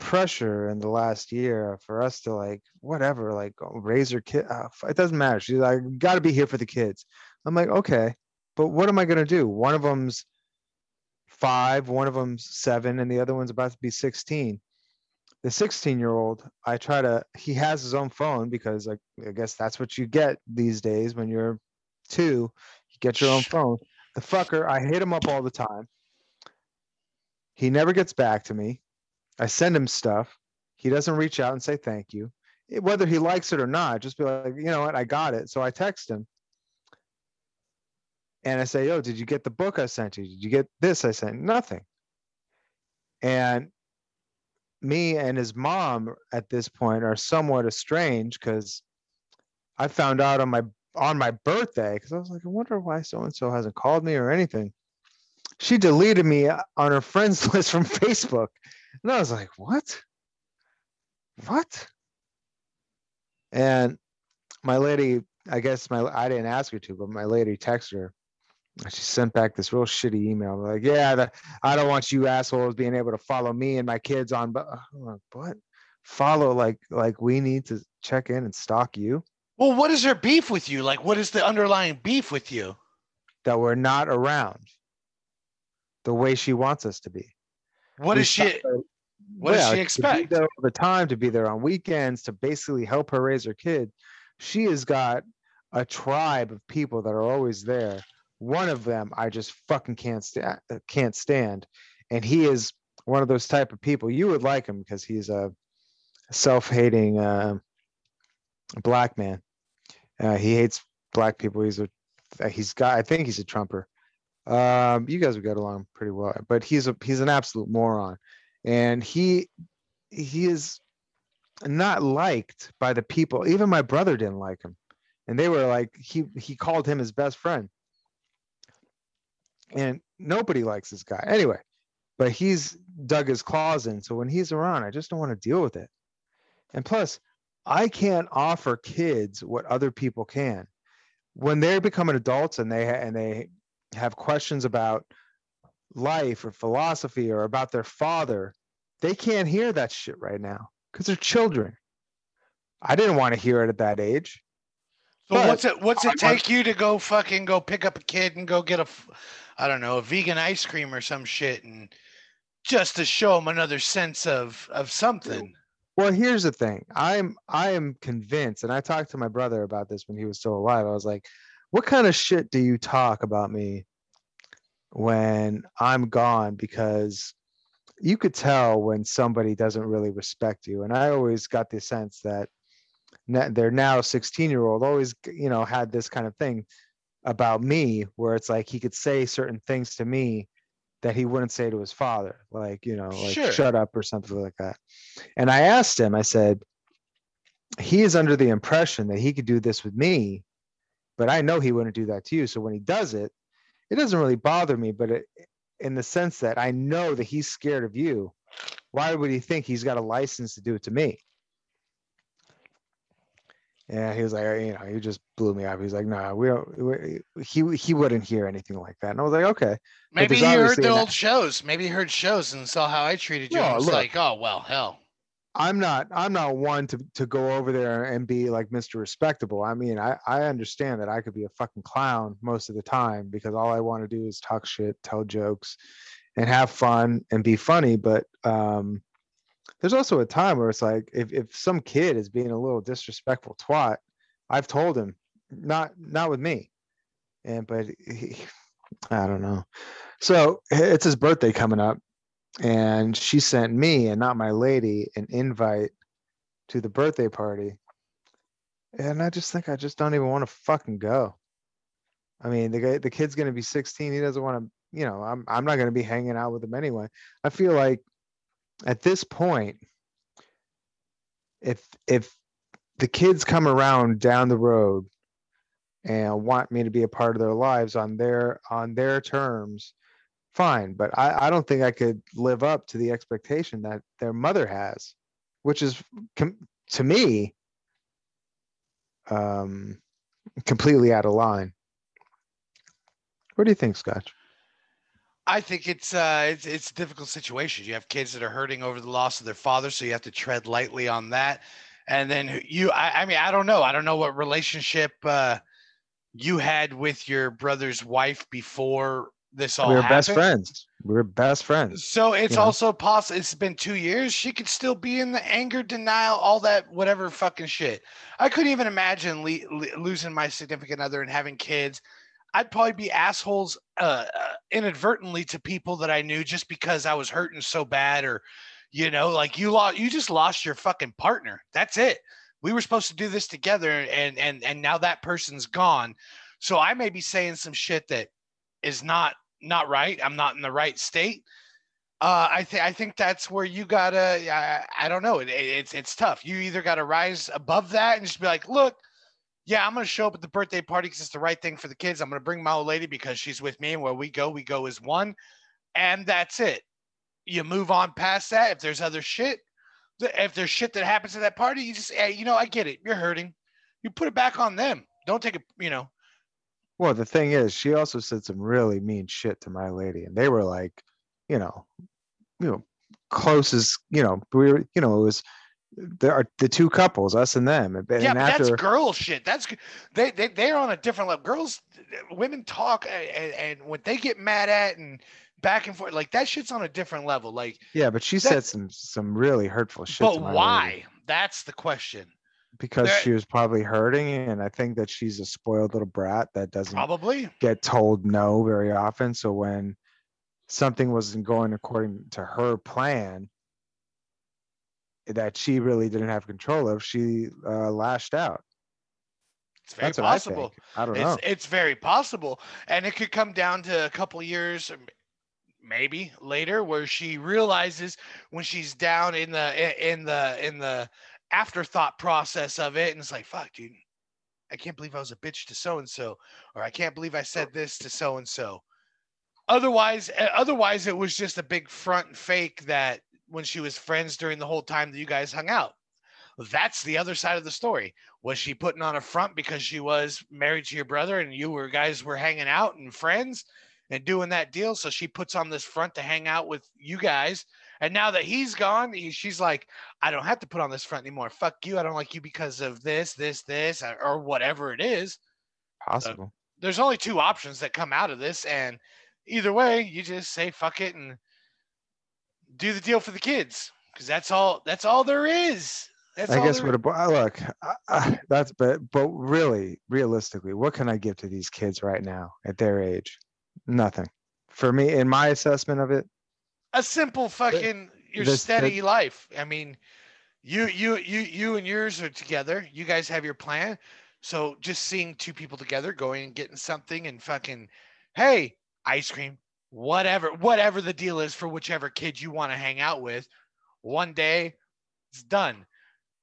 pressure in the last year for us to like whatever like raise her kid uh, it doesn't matter. She's like got to be here for the kids. I'm like okay but what am i going to do? One of them's five one of them's seven and the other one's about to be 16 the 16 year old i try to he has his own phone because like i guess that's what you get these days when you're two you get your own phone. The fucker i hit him up all the time. He never gets back to me i send him stuff. He doesn't reach out and say thank you. Whether he likes it or not just be like you know what? I got it. So i text him. And i say yo did you get the book i sent you? Did you get this i sent? Nothing. And me and his mom at this point are somewhat estranged because I found out on my on my birthday because I was like, I wonder why so and so hasn't called me or anything. She deleted me on her friends list from Facebook, and I was like, what? What? And my lady, I guess my I didn't ask her to, but my lady texted her. She sent back this real shitty email. Like, yeah, the, I don't want you assholes being able to follow me and my kids on. But like, what? Follow like like we need to check in and stalk you Well, what is her beef with you? Like, what is the underlying beef with you? that we're not around the way she wants us to be. What does she? What does yeah, she to be expect? all the time to be there on weekends to basically help her raise her kid. She has got a tribe of people that are always there. One of them I just fucking can't stand. Can't stand, and he is one of those type of people. You would like him because he's a self-hating uh, black man. Uh, he hates black people. He's a he's got. I think he's a Trumper. Um, you guys would get along pretty well, but he's a he's an absolute moron, and he he is not liked by the people. Even my brother didn't like him, and they were like he he called him his best friend, and nobody likes this guy. Anyway, but he's dug his claws in. So when he's around, I just don't want to deal with it. And plus, I can't offer kids what other people can. When they're becoming adults and they and they have questions about life or philosophy or about their father, they can't hear that shit right now because they're children. I didn't want to hear it at that age. So But- what's it what's it take you to go fucking go pick up a kid and go get a I don't know, a vegan ice cream or some shit and just to show them another sense of of something. Well, here's the thing. I'm I am convinced, and I talked to my brother about this when he was still alive. I was like, "What kind of shit do you talk about me when I'm gone?" Because you could tell when somebody doesn't really respect you, and I always got the sense that their now 16 year old always, you know, had this kind of thing about me, where it's like he could say certain things to me that he wouldn't say to his father, like you know, like Sure. shut up or something like that. And I asked him, I said, he is under the impression that he could do this with me, but I know he wouldn't do that to you. So when he does it, it doesn't really bother me, but it, in the sense that I know that he's scared of you, why would he think he's got a license to do it to me? Yeah, he was like, you know, he just blew me up. He's like, no, we don't. We, he he wouldn't hear anything like that. And I was like, okay. Maybe he heard the old shows. Maybe he heard shows and saw how I treated you No, and was look. like, oh well, hell. I'm not I'm not one to to go over there and be like Mr. Respectable. I mean, I I understand that I could be a fucking clown most of the time because all I want to do is talk shit, tell jokes, and have fun and be funny. But um, there's also a time where it's like if if some kid is being a little disrespectful twat, I've told him not not with me, and but he, I don't know. So it's his birthday coming up and she sent me and not my lady an invite to the birthday party. And i just think i just don't even want to fucking go. I mean the guy the kid's going to be 16 he doesn't want to you know i'm, I'm not going to be hanging out with him anyway. I feel like at this point if if the kids come around down the road and want me to be a part of their lives on their on their terms fine but I, I don't think i could live up to the expectation that their mother has which is to me um completely out of line what do you think scotch I think it's uh it's it's a difficult situation. You have kids that are hurting over the loss of their father, so you have to tread lightly on that. And then you I, I mean, I don't know. I don't know what relationship uh you had with your brother's wife before this all we were happened. best friends we were best friends So it's know? also possible. It's been two years. She could still be in the anger, denial, all that, whatever fucking shit. I couldn't even imagine le- le- losing my significant other and having kids. I'd probably be assholes uh, uh, inadvertently to people that I knew just because I was hurting so bad, or you know, like you lost, you just lost your fucking partner. That's it. We were supposed to do this together, and and and now that person's gone. So I may be saying some shit that is not not right. I'm not in the right state. Uh, I think I think that's where you gotta. I, I don't know. It, it- it's it's tough. You either gotta rise above that and just be like, look, yeah, I'm gonna show up at the birthday party because it's the right thing for the kids. I'm gonna bring my old lady because she's with me, and where we go, we go as one, and that's it. You move on past that. If there's other shit, if there's shit that happens at that party, you just, hey, you know, I get it. You're hurting. You put it back on them. Don't take it. You know, well the thing is she also said some really mean shit to my lady and they were like you know you know close as you know we were you know it was there are the two couples us and them and, yeah, after that's girl shit. That's they they they're on a different level. Girls, uh, women talk and, and when they get mad at and back and forth, like that shit's on a different level. Like, yeah but she said some some really hurtful shit but to my lady why? That's the question. Because There- she was probably hurting and i think that she's a spoiled little brat that doesn't Probably. get told no very often. So when something wasn't going according to her plan that she really didn't have control of she uh, lashed out. It's very that's what i possible. think i don't know. It's it's very possible, and it could come down to a couple years, m- maybe later, where she realizes when she's down in the i- in the in the afterthought process of it, and it's like, "Fuck, dude, I can't believe I was a bitch to so and so," or "I can't believe I said this to so and so." otherwise uh, otherwise it was just a big front and fake that when she was friends during the whole time that you guys hung out. That's the other side of the story. Was she putting on a front because she was married to your brother and you were guys were hanging out and friends and doing that deal? So she puts on this front to hang out with you guys and now that he's gone he, she's like i don't have to put on this front anymore fuck you i don't like you because of this this this or, whatever it is Possible. there's only two options that come out of this and either way you just say fuck it and do the deal for the kids because that's all that's all there is that's I guess what about uh, look, I- I- that's but but really, realistically, what can I give to these kids right now at their age? Nothing. For me, in my assessment of it, a simple fucking your this- steady life. I mean you you you you and yours are together. You guys have your plan. So just seeing two people together going and getting something and fucking hey ice cream whatever whatever the deal is for whichever kid you want to hang out with one day it's done.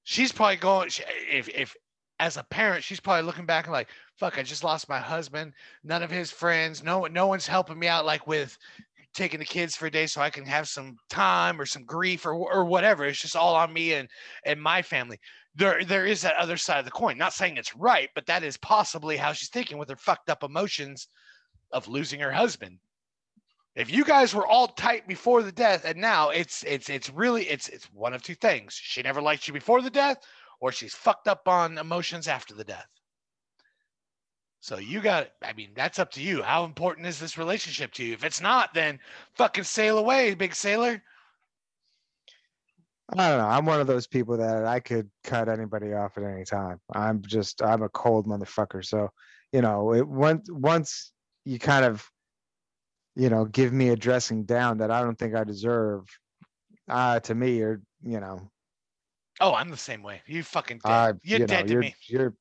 She's probably going if if as a parent she's probably looking back and like fuck i just lost my husband. None of his friends no no one's helping me out like with taking the kids for a day so I can have some time or some grief or or whatever. It's just all on me and and my family. There there is that other side of the coin. Not saying it's right, but that is possibly how she's thinking with her fucked up emotions of losing her husband. If you guys were all tight before the death and now it's it's it's really it's it's one of two things. She never liked you before the death or she's fucked up on emotions after the death. So you got I mean, that's up to you. How important is this relationship to you? If it's not, then fucking sail away, big sailor. I don't know. I'm one of those people that I could cut anybody off at any time. I'm just I'm a cold motherfucker. So, you know, it once once you kind of, you know, give me a dressing down that I don't think I deserve, uh, to me, you're, you know, Oh, I'm the same way. You fucking dead. uh, you're you know, dead to you're, me. you're,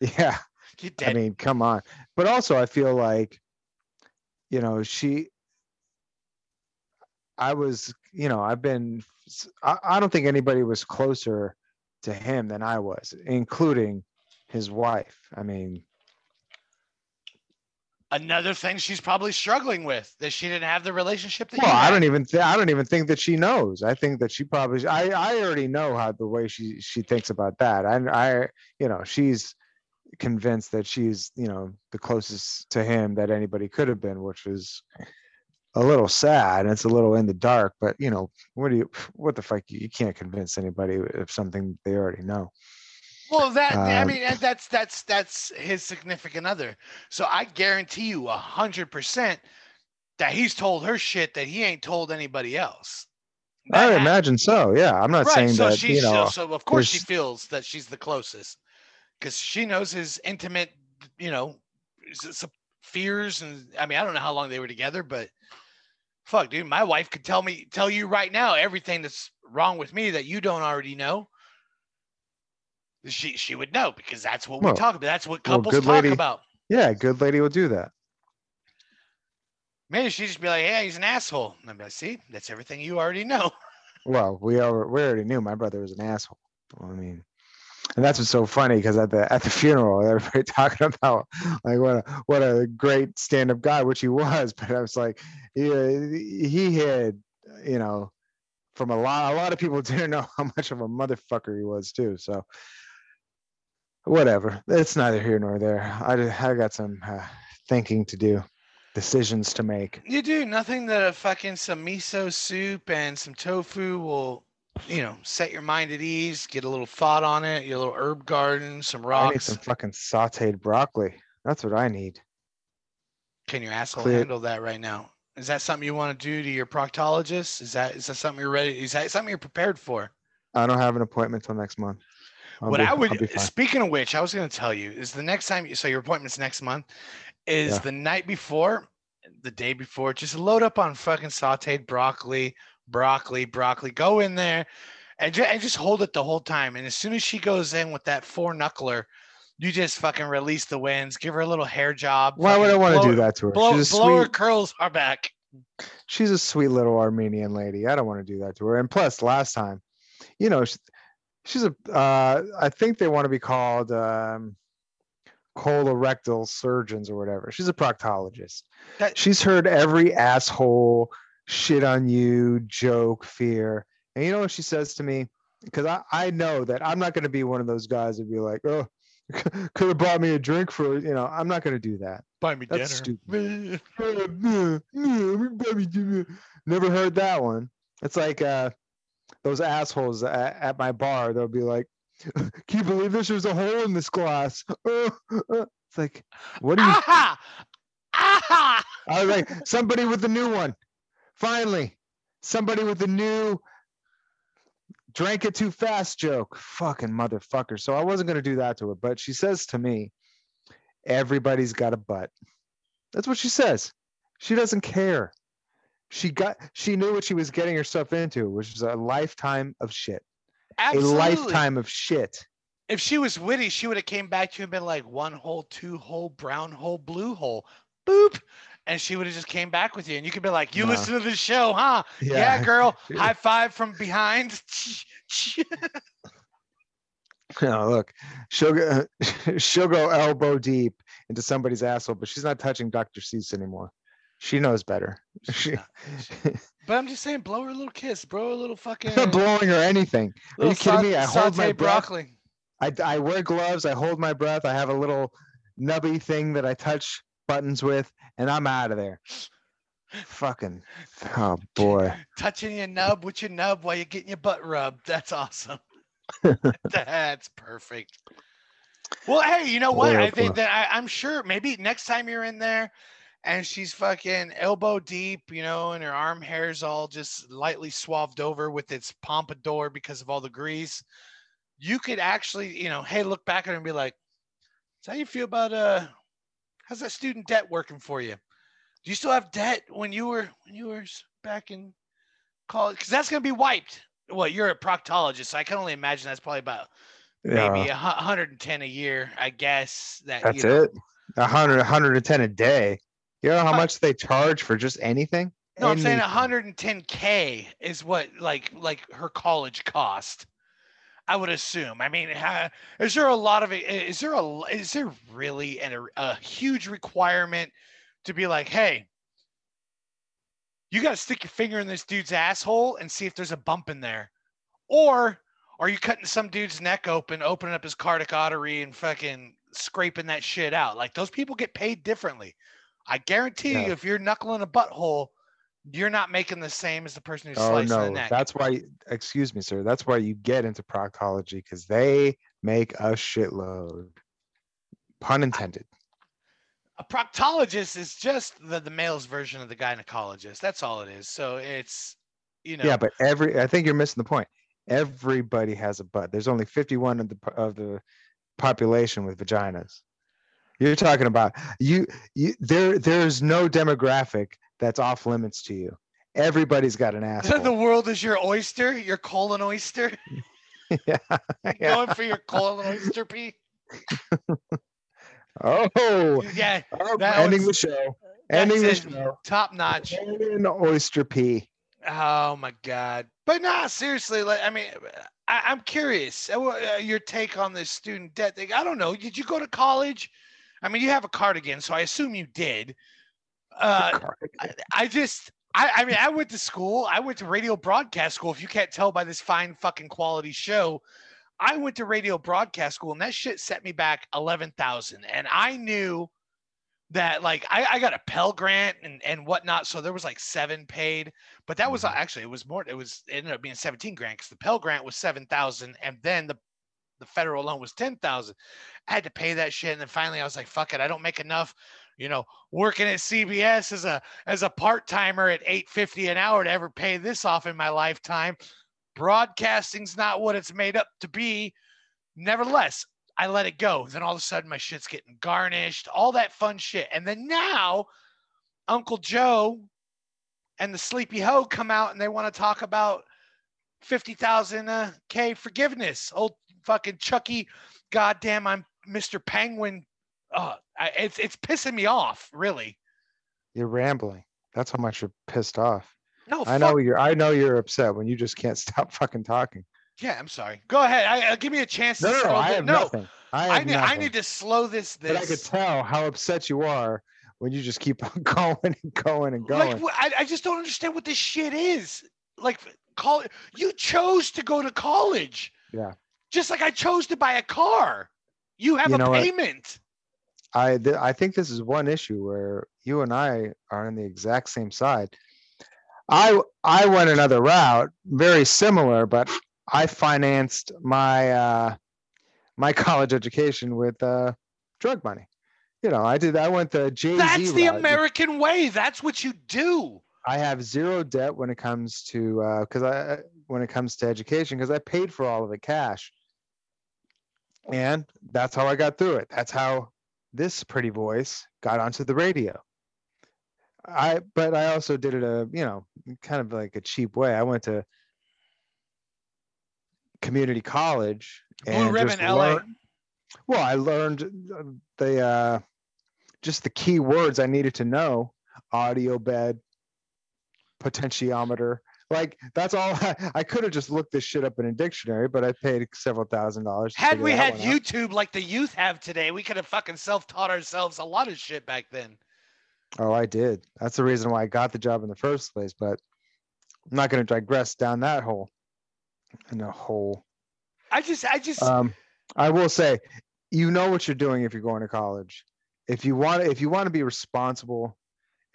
yeah. I mean, come on. But also, I feel like, you know, she, I was, you know, I've been, I don't think anybody was closer to him than I was, including his wife. I mean, Another thing she's probably struggling with that she didn't have the relationship that well, I don't even, th- I don't even think that she knows. I think that she probably, I, I already know how the way she, she thinks about that. I, I, you know, she's convinced that she's, you know, the closest to him that anybody could have been, which was a little sad. and It's a little in the dark, but you know, what do you, what the fuck? You, can't convince anybody of something they already know. Well, that I Um, mean, that's that's that's his significant other. So I guarantee you a hundred percent that he's told her shit that he ain't told anybody else. I That hap- imagine so. Yeah. I'm not right. saying So that, she's you know, so of course she feels that she's the closest because she knows his intimate, you know, fears and I mean I don't know how long they were together, but fuck, dude, my wife could tell me tell you right now everything that's wrong with me that you don't already know. She she would know because that's what we Well- talk about. That's what well, couples good talk lady- about. yeah, good lady will do that. Maybe she'd just be like, "Yeah, he's an asshole." And I'd be like, "See, that's everything you already know." Well, we already, we already knew my brother was an asshole. I mean, and that's what's so funny because at the at the funeral, everybody talking about like what a what a great stand-up guy, which he was. But I was like, yeah, he had, you know, from a lot a lot of people didn't know how much of a motherfucker he was too. So whatever, it's neither here nor there. I ju- I got some uh, thinking to do, decisions to make. You do nothing that a fucking some miso soup and some tofu will, you know, set your mind at ease. Get a little thought on it. Your little herb garden, some rocks. I need some fucking sautéed broccoli. That's what I need. Can your asshole clear- handle that right now? Is that something you want to do to your proctologist? Is that is that something you're ready? Is that something you're prepared for? I don't have an appointment till next month. I'll what be- I would, speaking of which, I was going to tell you is the next time. You, so your appointment's next month. Is Yeah. the night before, the day before. Just load up on fucking sautéed broccoli, broccoli, broccoli. Go in there, and, ju- and just hold it the whole time. And as soon as she goes in with that four knuckler, you just fucking release the winds. Give her a little hair job. Why would I want to do that to her? Blow, she's a blow her sweet. curls are back. She's a sweet little Armenian lady. I don't want to do that to her. And plus, last time, you know, she, she's a. Uh, I think they want to be called um, colorectal surgeons or whatever. She's a proctologist. That- She's heard every asshole shit on you, joke, fear. And you know what she says to me? Because I, I know that I'm not going to be one of those guys that be like, oh, could have bought me a drink for, you know, I'm not going to do that. Buy me That's dinner. Never heard that one. It's like uh, those assholes at, at my bar. They'll be like, "Can you believe this? There's a hole in this glass." it's like, what do you? Aha! Aha! I was like, somebody with a new one. Finally, somebody with a new drank it too fast joke. Fucking motherfucker. So I wasn't gonna do that to her, but she says to me, "Everybody's got a butt." That's what she says. She doesn't care. She got. She knew what she was getting herself into, which is a lifetime of shit. Absolutely. A lifetime of shit. If she was witty, she would have came back to you and been like, one hole, two hole, brown hole, blue hole, boop. And she would have just came back with you. And you could be like, you No. listen to the show, huh? Yeah, girl. High five from behind. No, look, she'll go, she'll go elbow deep into somebody's asshole, but she's not touching Dr. Seuss anymore. She knows better. She, but I'm just saying, blow her a little kiss, bro. A little fucking. Not blowing her anything. Are you kidding me? I hold my sauteed breath. broccoli. I, I wear gloves. I hold my breath. I have a little nubby thing that I touch buttons with, and I'm out of there. Fucking, oh boy. Touching your nub with your nub while you're getting your butt rubbed. That's awesome. That's perfect. Well, hey, you know what? Boy, I think boy. that I, I'm sure maybe next time you're in there and she's fucking elbow deep, you know, and her arm hair's all just lightly swathed over with its pompadour because of all the grease. You could actually, you know, hey, look back at her and be like, "So how you feel about uh, how's that student debt working for you? Do you still have debt when you were when you were back in college? Because that's gonna be wiped. Well, you're a proctologist, so I can only imagine that's probably about maybe Yeah, a 110 a year, I guess. That that's you know, it. A hundred, a hundred and ten a day. You know how much they charge for just anything? No, I'm saying Anything. 110k is what like like her college cost. I would assume. I mean, ha- is there a lot of is there a is there really an, a, a huge requirement to be like, hey, you got to stick your finger in this dude's asshole and see if there's a bump in there, or are you cutting some dude's neck open, opening up his cardiac artery, and fucking scraping that shit out? Like those people get paid differently. I guarantee Yeah. you, if you're knuckling a butthole, you're not making the same as the person who's Oh slicing the no, neck. that's why. Excuse me, sir. That's why you get into proctology because they make a shitload. Pun intended. a proctologist is just the, the male's version of the gynecologist. That's all it is. So it's, you know, Yeah, but every I think you're missing the point. Everybody has a butt. There's only 51 of the of the population with vaginas. You're talking about you you there there's no demographic that's off limits to you. Everybody's got an ass. the world is your oyster, your colon oyster. yeah. yeah. Going for your colon oyster pee. Oh, Yeah, oh, that ending was- the show. Ending the show. top notch. Colon oyster pee. Oh my god! But nah, seriously. Like, I mean, I, I'm curious. uh, uh, your take on this student debt thing. I don't know. Did you go to college? I mean, you have a cardigan, so I assume you did. Uh, I, I just, I, I mean, I went to school. I went to radio broadcast school. If you can't tell by this fine fucking quality show, I went to radio broadcast school, and that shit set me back eleven thousand. And I knew that, like, I, I got a Pell Grant and and whatnot, so there was like seven paid, but that was Mhm. actually it was more. It was it ended up being seventeen grand because the Pell Grant was seven thousand, and then the the federal loan was ten thousand. I had to pay that shit, and then finally I was like, "Fuck it, I don't make enough." You know, working at CBS as a as a part timer at eight fifty an hour to ever pay this off in my lifetime. Broadcasting's not what it's made up to be. Nevertheless, I let it go. Then all of a sudden, my shit's getting garnished, all that fun shit, and then now, Uncle Joe and the Sleepy Hoe come out and they want to talk about fifty thousand uh, k forgiveness. Old fucking Chucky, goddamn, I'm Mr. Penguin. Uh, I, it's it's pissing me off, really. You're rambling. That's how much you're pissed off. No, I know you're I know you're upset when you just can't stop fucking talking. Yeah, I'm sorry. Go ahead. I, uh, give me a chance to No, no, no, I have no. nothing. I, have I need, I need to slow this. This. But I could tell how upset you are when you just keep on going and going and going. Like, I, I just don't understand what this shit is. Like, call you chose to go to college. Yeah. Just like I chose to buy a car. You have You a payment. what? I th- I think this is one issue where you and I are on the exact same side. I I went another route, very similar, but I financed my uh, my college education with uh, drug money. You know, I did. I went the Jay. That's the American way. That's what you do. I have zero debt when it comes to because I when it comes to education because I paid for all of it cash, and that's how I got through it. That's how this pretty voice got onto the radio. I but I also did it a you know kind of like a cheap way. I went to community college Blue and Ribbon, just LA. learned- well, I learned uh, the uh, just the key words I needed to know: audio bed, potentiometer. Like that's all. I, I could have just looked this shit up in a dictionary, but I paid several thousand dollars. Had we had one out. YouTube like the youth have today, we could have fucking self-taught ourselves a lot of shit back then. Oh, I did. That's the reason why I got the job in the first place. But I'm not going to digress down that hole. In a hole. I just, I just, Um, I will say, you know what you're doing if you're going to college. If you want, if you want to be responsible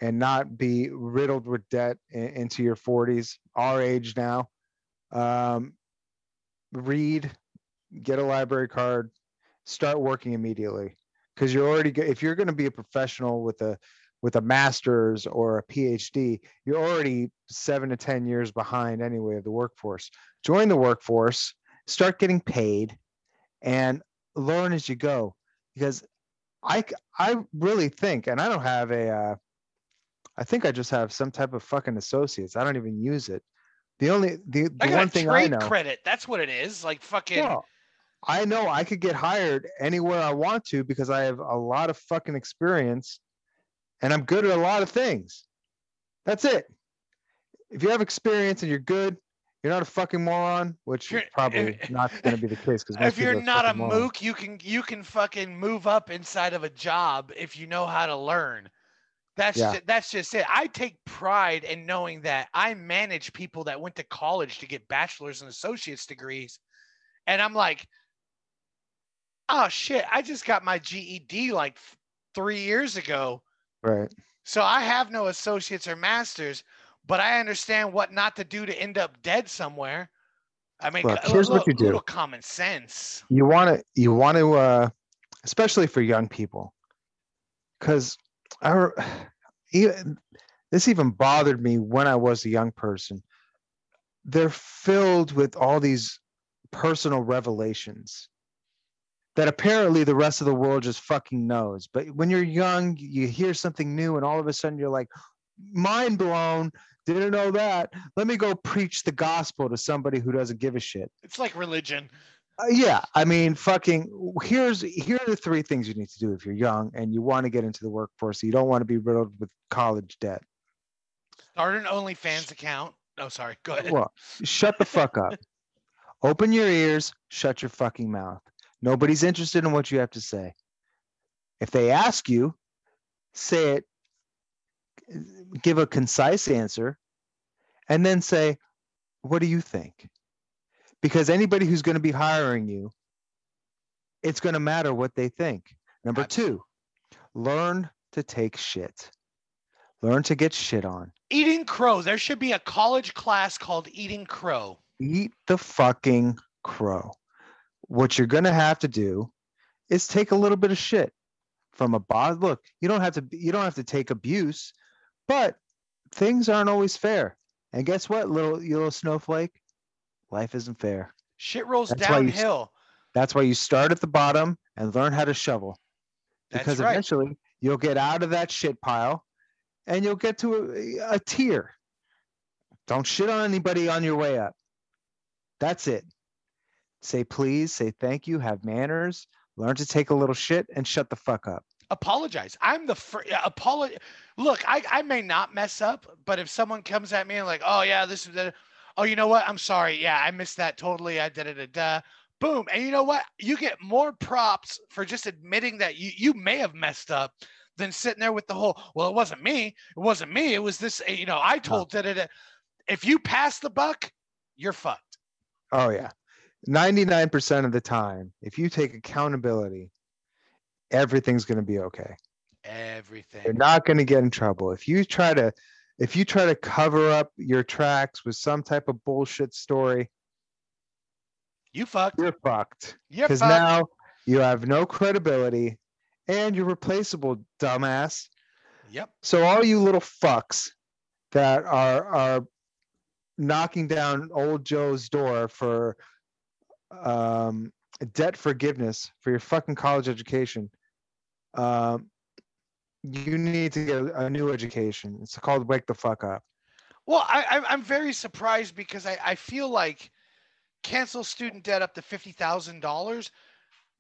and not be riddled with debt in, into your 40s, our age now, um, read, get a library card, start working immediately. Because you're already, if you're going to be a professional with a with a master's or a PhD, you're already seven to ten years behind anyway of the workforce. Join the workforce, start getting paid, and learn as you go. Because I, I really think, and I don't have a, uh, I think I just have some type of fucking associates. I don't even use it. The only the, the one thing I know. credit. That's what it is. Like fucking. Well, I know I could get hired anywhere I want to because I have a lot of fucking experience and I'm good at a lot of things. That's it. If you have experience and you're good, you're not a fucking moron, which is You're- probably not going to be the case because if you're not a mook, you can you can fucking move up inside of a job if you know how to learn. That's Yeah. ju- that's just it. I take pride in knowing that I manage people that went to college to get bachelor's and associate's degrees, and I'm like, oh shit, I just got my GED like three years ago, right. so I have no associates or masters, but I understand what not to do to end up dead somewhere. I mean, Look, here's what you do. little common sense. You want to you want to uh especially for young people cuz I even this even bothered me when I was a young person. They're filled with all these personal revelations that apparently the rest of the world just fucking knows. But when you're young, you hear something new and all of a sudden you're like mind blown, didn't know that. Let me go preach the gospel to somebody who doesn't give a shit. It's like religion. Uh, yeah, I mean, fucking. Here's here are the three things you need to do if you're young and you want to get into the workforce. You don't want to be riddled with college debt. Start an OnlyFans account. Oh, sorry. Go ahead. Well, shut the fuck up. Open your ears. Shut your fucking mouth. Nobody's interested in what you have to say. If they ask you, say it. Give a concise answer, and then say, "What do you think?" Because anybody who's going to be hiring you, it's going to matter what they think. Number two, learn to take shit. Learn to get shit on. Eating crow. There should be a college class called Eating Crow. Eat the fucking crow. What you're going to have to do is take a little bit of shit from a boss. Look, you don't have to you don't have to take abuse, but things aren't always fair. And guess what, little you little snowflake? Life isn't fair. Shit rolls That's why you downhill. That's why you start at the bottom and learn how to shovel. That's Because right. eventually you'll get out of that shit pile and you'll get to a, a tier. Don't shit on anybody on your way up. That's it. Say please, say thank you, have manners, learn to take a little shit and shut the fuck up. Apologize. I'm the first. Apology. Look, I, I may not mess up, but if someone comes at me and like, oh yeah, this is, the-" Oh, you know what? I'm sorry. Yeah, I missed that totally. I did it. Da. Uh, boom. And you know what? You get more props for just admitting that you you may have messed up than sitting there with the whole. Well, it wasn't me. It wasn't me. It was this. You know, I told da. If you pass the buck, you're fucked. Oh yeah. 99% of the time, if you take accountability, everything's going to be okay. Everything. You're not going to get in trouble. If you try to if you try to cover up your tracks with some type of bullshit story, You fucked. you're fucked. You're Because now you have no credibility and you're replaceable, dumbass. Yep. So all you little fucks that are are knocking down old Joe's door for um, debt forgiveness for your fucking college education, um, you need to get a, a new education. It's called Wake the Fuck Up. Well, I, I'm very surprised because I, I feel like cancel student debt up to fifty thousand dollars.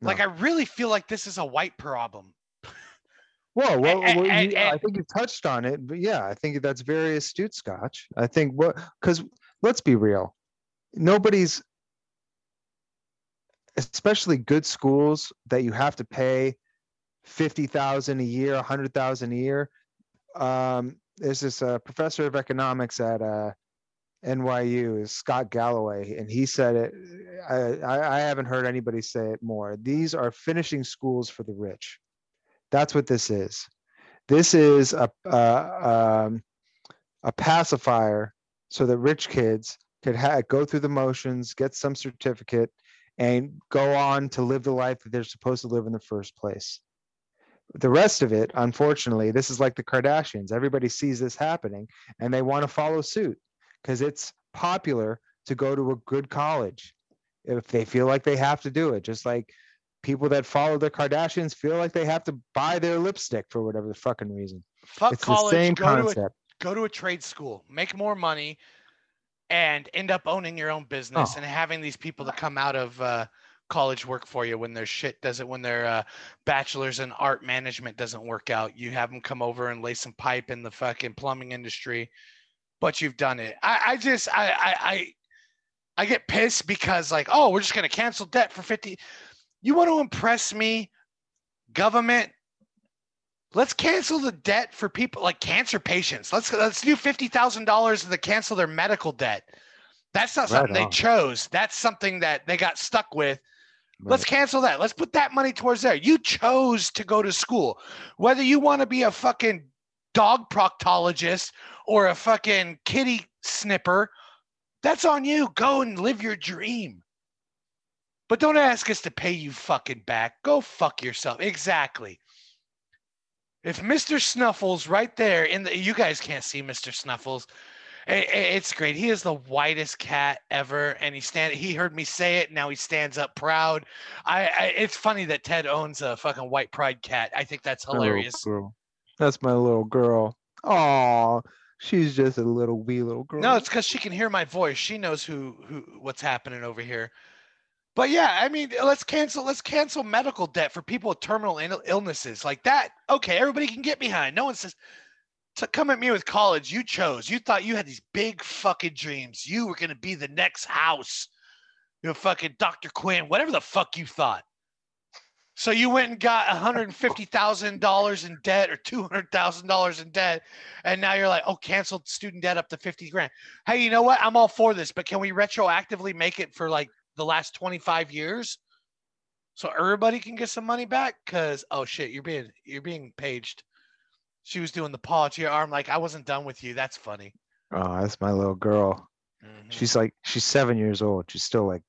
Like I really feel like this is a white problem. Whoa, well, and- well, and- you- I think you touched on it, but yeah, I think that's very astute, Scotch. I think what because let's be real, nobody's, especially good schools that you have to pay fifty thousand a year, a hundred thousand a year. Um, there's this uh, professor of economics at uh, NYU, is Scott Galloway, and he said it. I, I haven't heard anybody say it more. These are finishing schools for the rich. That's what this is. This is a uh, um, a pacifier so that rich kids could ha- go through the motions, get some certificate, and go on to live the life that they're supposed to live in the first place. The rest of it, unfortunately, this is like the Kardashians. Everybody sees this happening and they want to follow suit because it's popular to go to a good college if they feel like they have to do it. Just like people that follow the Kardashians feel like they have to buy their lipstick for whatever the fucking reason. Fuck it's college. the same go to a go to a trade school, make more money, and end up owning your own business Oh. and having these people to come out of uh, college work for you when their shit doesn't, when their uh, bachelor's in art management doesn't work out. You have them come over and lay some pipe in the fucking plumbing industry, but you've done it. I, I just, I, I, I, I get pissed because like, oh, we're just gonna cancel debt for fifty. You want to impress me, government? Let's cancel the debt for people like cancer patients. Let's let's do fifty thousand dollars to cancel their medical debt. That's not Right something they chose. That's something that they got stuck with. Let's cancel that. Let's put that money towards there. You chose to go to school. Whether you want to be a fucking dog proctologist or a fucking kitty snipper, that's on you. Go and live your dream. But don't ask us to pay you fucking back. Go fuck yourself. Exactly. If Mr. Snuffles right there in the you guys can't see Mr. Snuffles. It's great. He is the whitest cat ever, and he stand. He heard me say it. Now he stands up proud. I, I. It's funny that Ted owns a fucking white pride cat. I think that's hilarious. That's my little girl. Oh, she's just a little wee little girl. No, it's because she can hear my voice. She knows who who what's happening over here. But yeah, I mean, let's cancel let's cancel medical debt for people with terminal illnesses like that. Okay, everybody can get behind. No one says to come at me with college. You chose. You thought you had these big fucking dreams. You were gonna be the next house. You're fucking Dr. Quinn, whatever the fuck you thought. So you went and got $150,000 in debt or $200,000 in debt. And now you're like, oh, canceled student debt up to 50 grand. Hey, you know what? I'm all for this, but can we retroactively make it for like the last 25 years? So everybody can get some money back? Cause oh shit, you're being you're being paged. She was doing the paw to your arm, like I wasn't done with you. That's funny. Oh, that's my little girl. Mhm. She's like she's seven years old. She's still like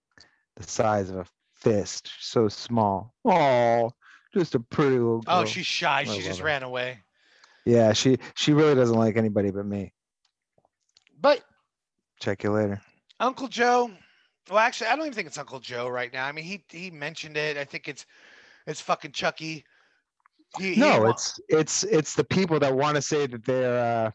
the size of a fist. She's so small. Oh, just a pretty little girl. oh, she's shy. I She just her. ran away. yeah. She she really doesn't like anybody but me. But Check you later. Uncle Joe. Well, actually, I don't even think it's Uncle Joe right now. I mean, he he mentioned it. I think it's it's fucking Chucky. He, he No, wa- it's it's it's the people that want to say that they're uh,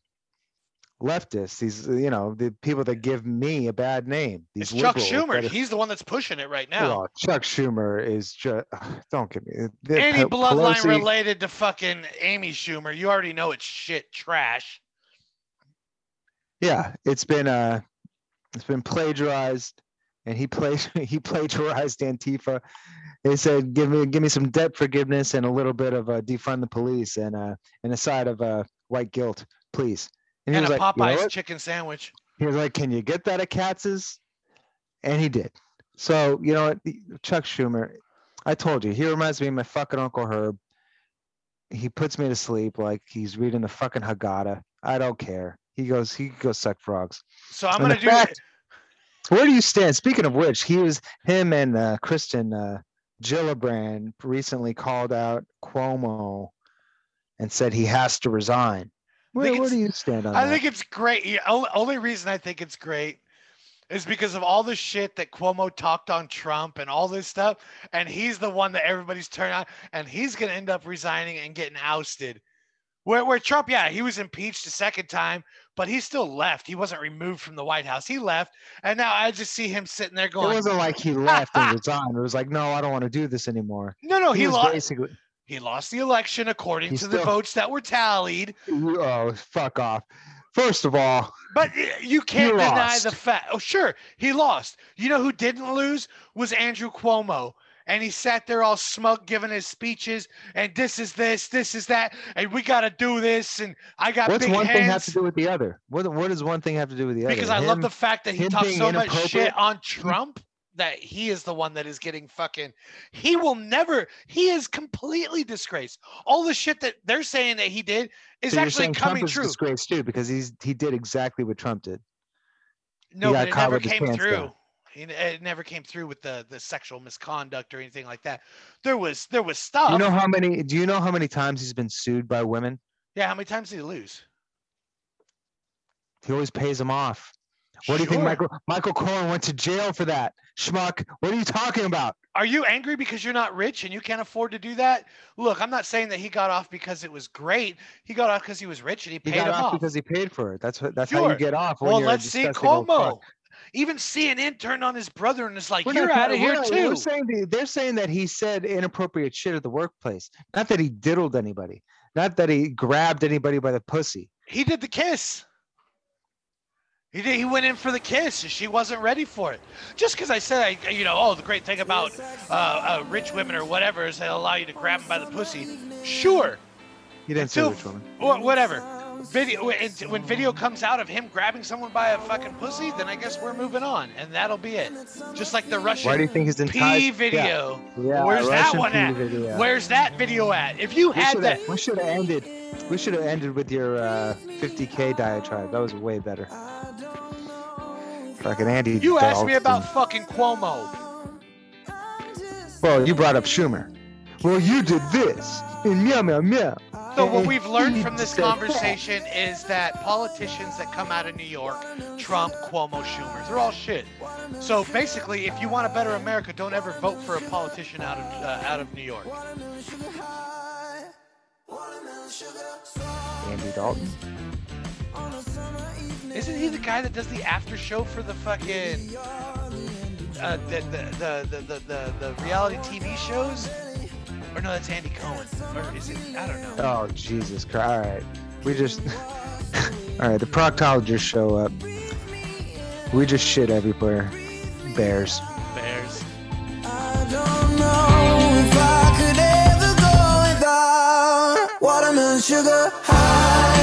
leftists. These you know the people that give me a bad name. These it's Chuck Schumer. are- He's the one that's pushing it right now. Well, Chuck Schumer is just don't get me. the Any Pe- bloodline Pelosi- related to fucking Amy Schumer, you already know it's shit trash. Yeah, it's been uh It's been plagiarized, and he played he plagiarized Antifa. They said, "Give me give me some debt forgiveness and a little bit of uh, defund the police and uh and a side of uh white guilt, please." And, he a was like, "You know Popeyes chicken sandwich. He was like, "Can you get that at Katz's?" And he did. So you know what, Chuck Schumer, I told you, he reminds me of my fucking Uncle Herb. He puts me to sleep like he's reading the fucking Haggadah. I don't care. He goes, he goes suck frogs. So I'm And gonna do fact- Where do you stand? Speaking of which, he was him and uh, Kristen uh, Gillibrand recently called out Cuomo and said he has to resign. Where, where do you stand on that? I that? think it's great. Yeah, only, reason I think it's great is because of all the shit that Cuomo talked on Trump and all this stuff, and he's the one that everybody's turning on, and he's gonna end up resigning and getting ousted. Where, where Trump, yeah, he was impeached a second time, but he still left. He wasn't removed from the White House. He left, and now I just see him sitting there going. it wasn't like he left and resigned. It was like, no, I don't want to do this anymore. "No, no, he, was lost. basically. He lost the election according He to the votes that were tallied." Oh, fuck off. First of all, But you can't deny lost. the fact. Oh, sure, he lost. You know who didn't lose was Andrew Cuomo. And he sat there all smug, giving his speeches, and this is this, this is that, and we got to do this, and I got what's big one thing have to do with the other? What what does one thing have to do with the other? because I love the fact that he talks so much shit on Trump that he is the one that is getting fucking. He will never. He is completely disgraced. All the shit that they're saying that he did is so actually coming Trump true. disgraced too because he's he did exactly what Trump did. No, but it never came through. down. He It never came through with the the sexual misconduct or anything like that. There was there was stuff. You know how many? Do you know how many times he's been sued by women? yeah, how many times did he lose? He always pays them off. What do you think Michael Michael Cohen went to jail for that? Schmuck. What are you talking about? Are you angry because you're not rich and you can't afford to do that? Look, I'm not saying that he got off because it was great. He got off because he was rich and he He paid got him off off. because he paid for it. That's what that's how you get off. Well, let's see disgusting old fuck. Cuomo. Even CNN turned on his brother and is like, We're "You're not out of here not- we're too." saying the- they're saying that he said inappropriate shit at the workplace. Not that he diddled anybody. Not that he grabbed anybody by the pussy. He did the kiss. He did. He went in for the kiss, and she wasn't ready for it. Just because I said, I, you know, oh, the great thing about uh, uh, rich women or whatever is they allow you to grab them by the pussy. Sure, He didn't say Until- which woman. or whatever. Video when when video comes out of him grabbing someone by a fucking pussy, then I guess we're moving on, and that'll be it. Just like the Russian Why do you think he's in pee video. Yeah, Where's that one pee at? video. Where's that video at? If you We had should that, have we should have ended we should have ended with your uh, 50k diatribe. That was way better. Fucking Andy. you asked me Dalton. about fucking Cuomo. Well, you brought up Schumer. Well, you did this. And meow meow meow. So what we've learned from this conversation is that politicians that come out of New York, Trump, Cuomo, Schumer, they're all shit. So basically, if you want a better America, don't ever vote for a politician out of uh, out of New York. Andy Dalton. Isn't he the guy that does the after show for the fucking uh, the, the, the, the, the, the, the reality TV shows? Or no, that's Andy Cohen. Or is it? I don't know. Oh, Jesus Christ. All right. We just. All right, the proctologists show up. We just shit everywhere. Bears. Bears. sugar high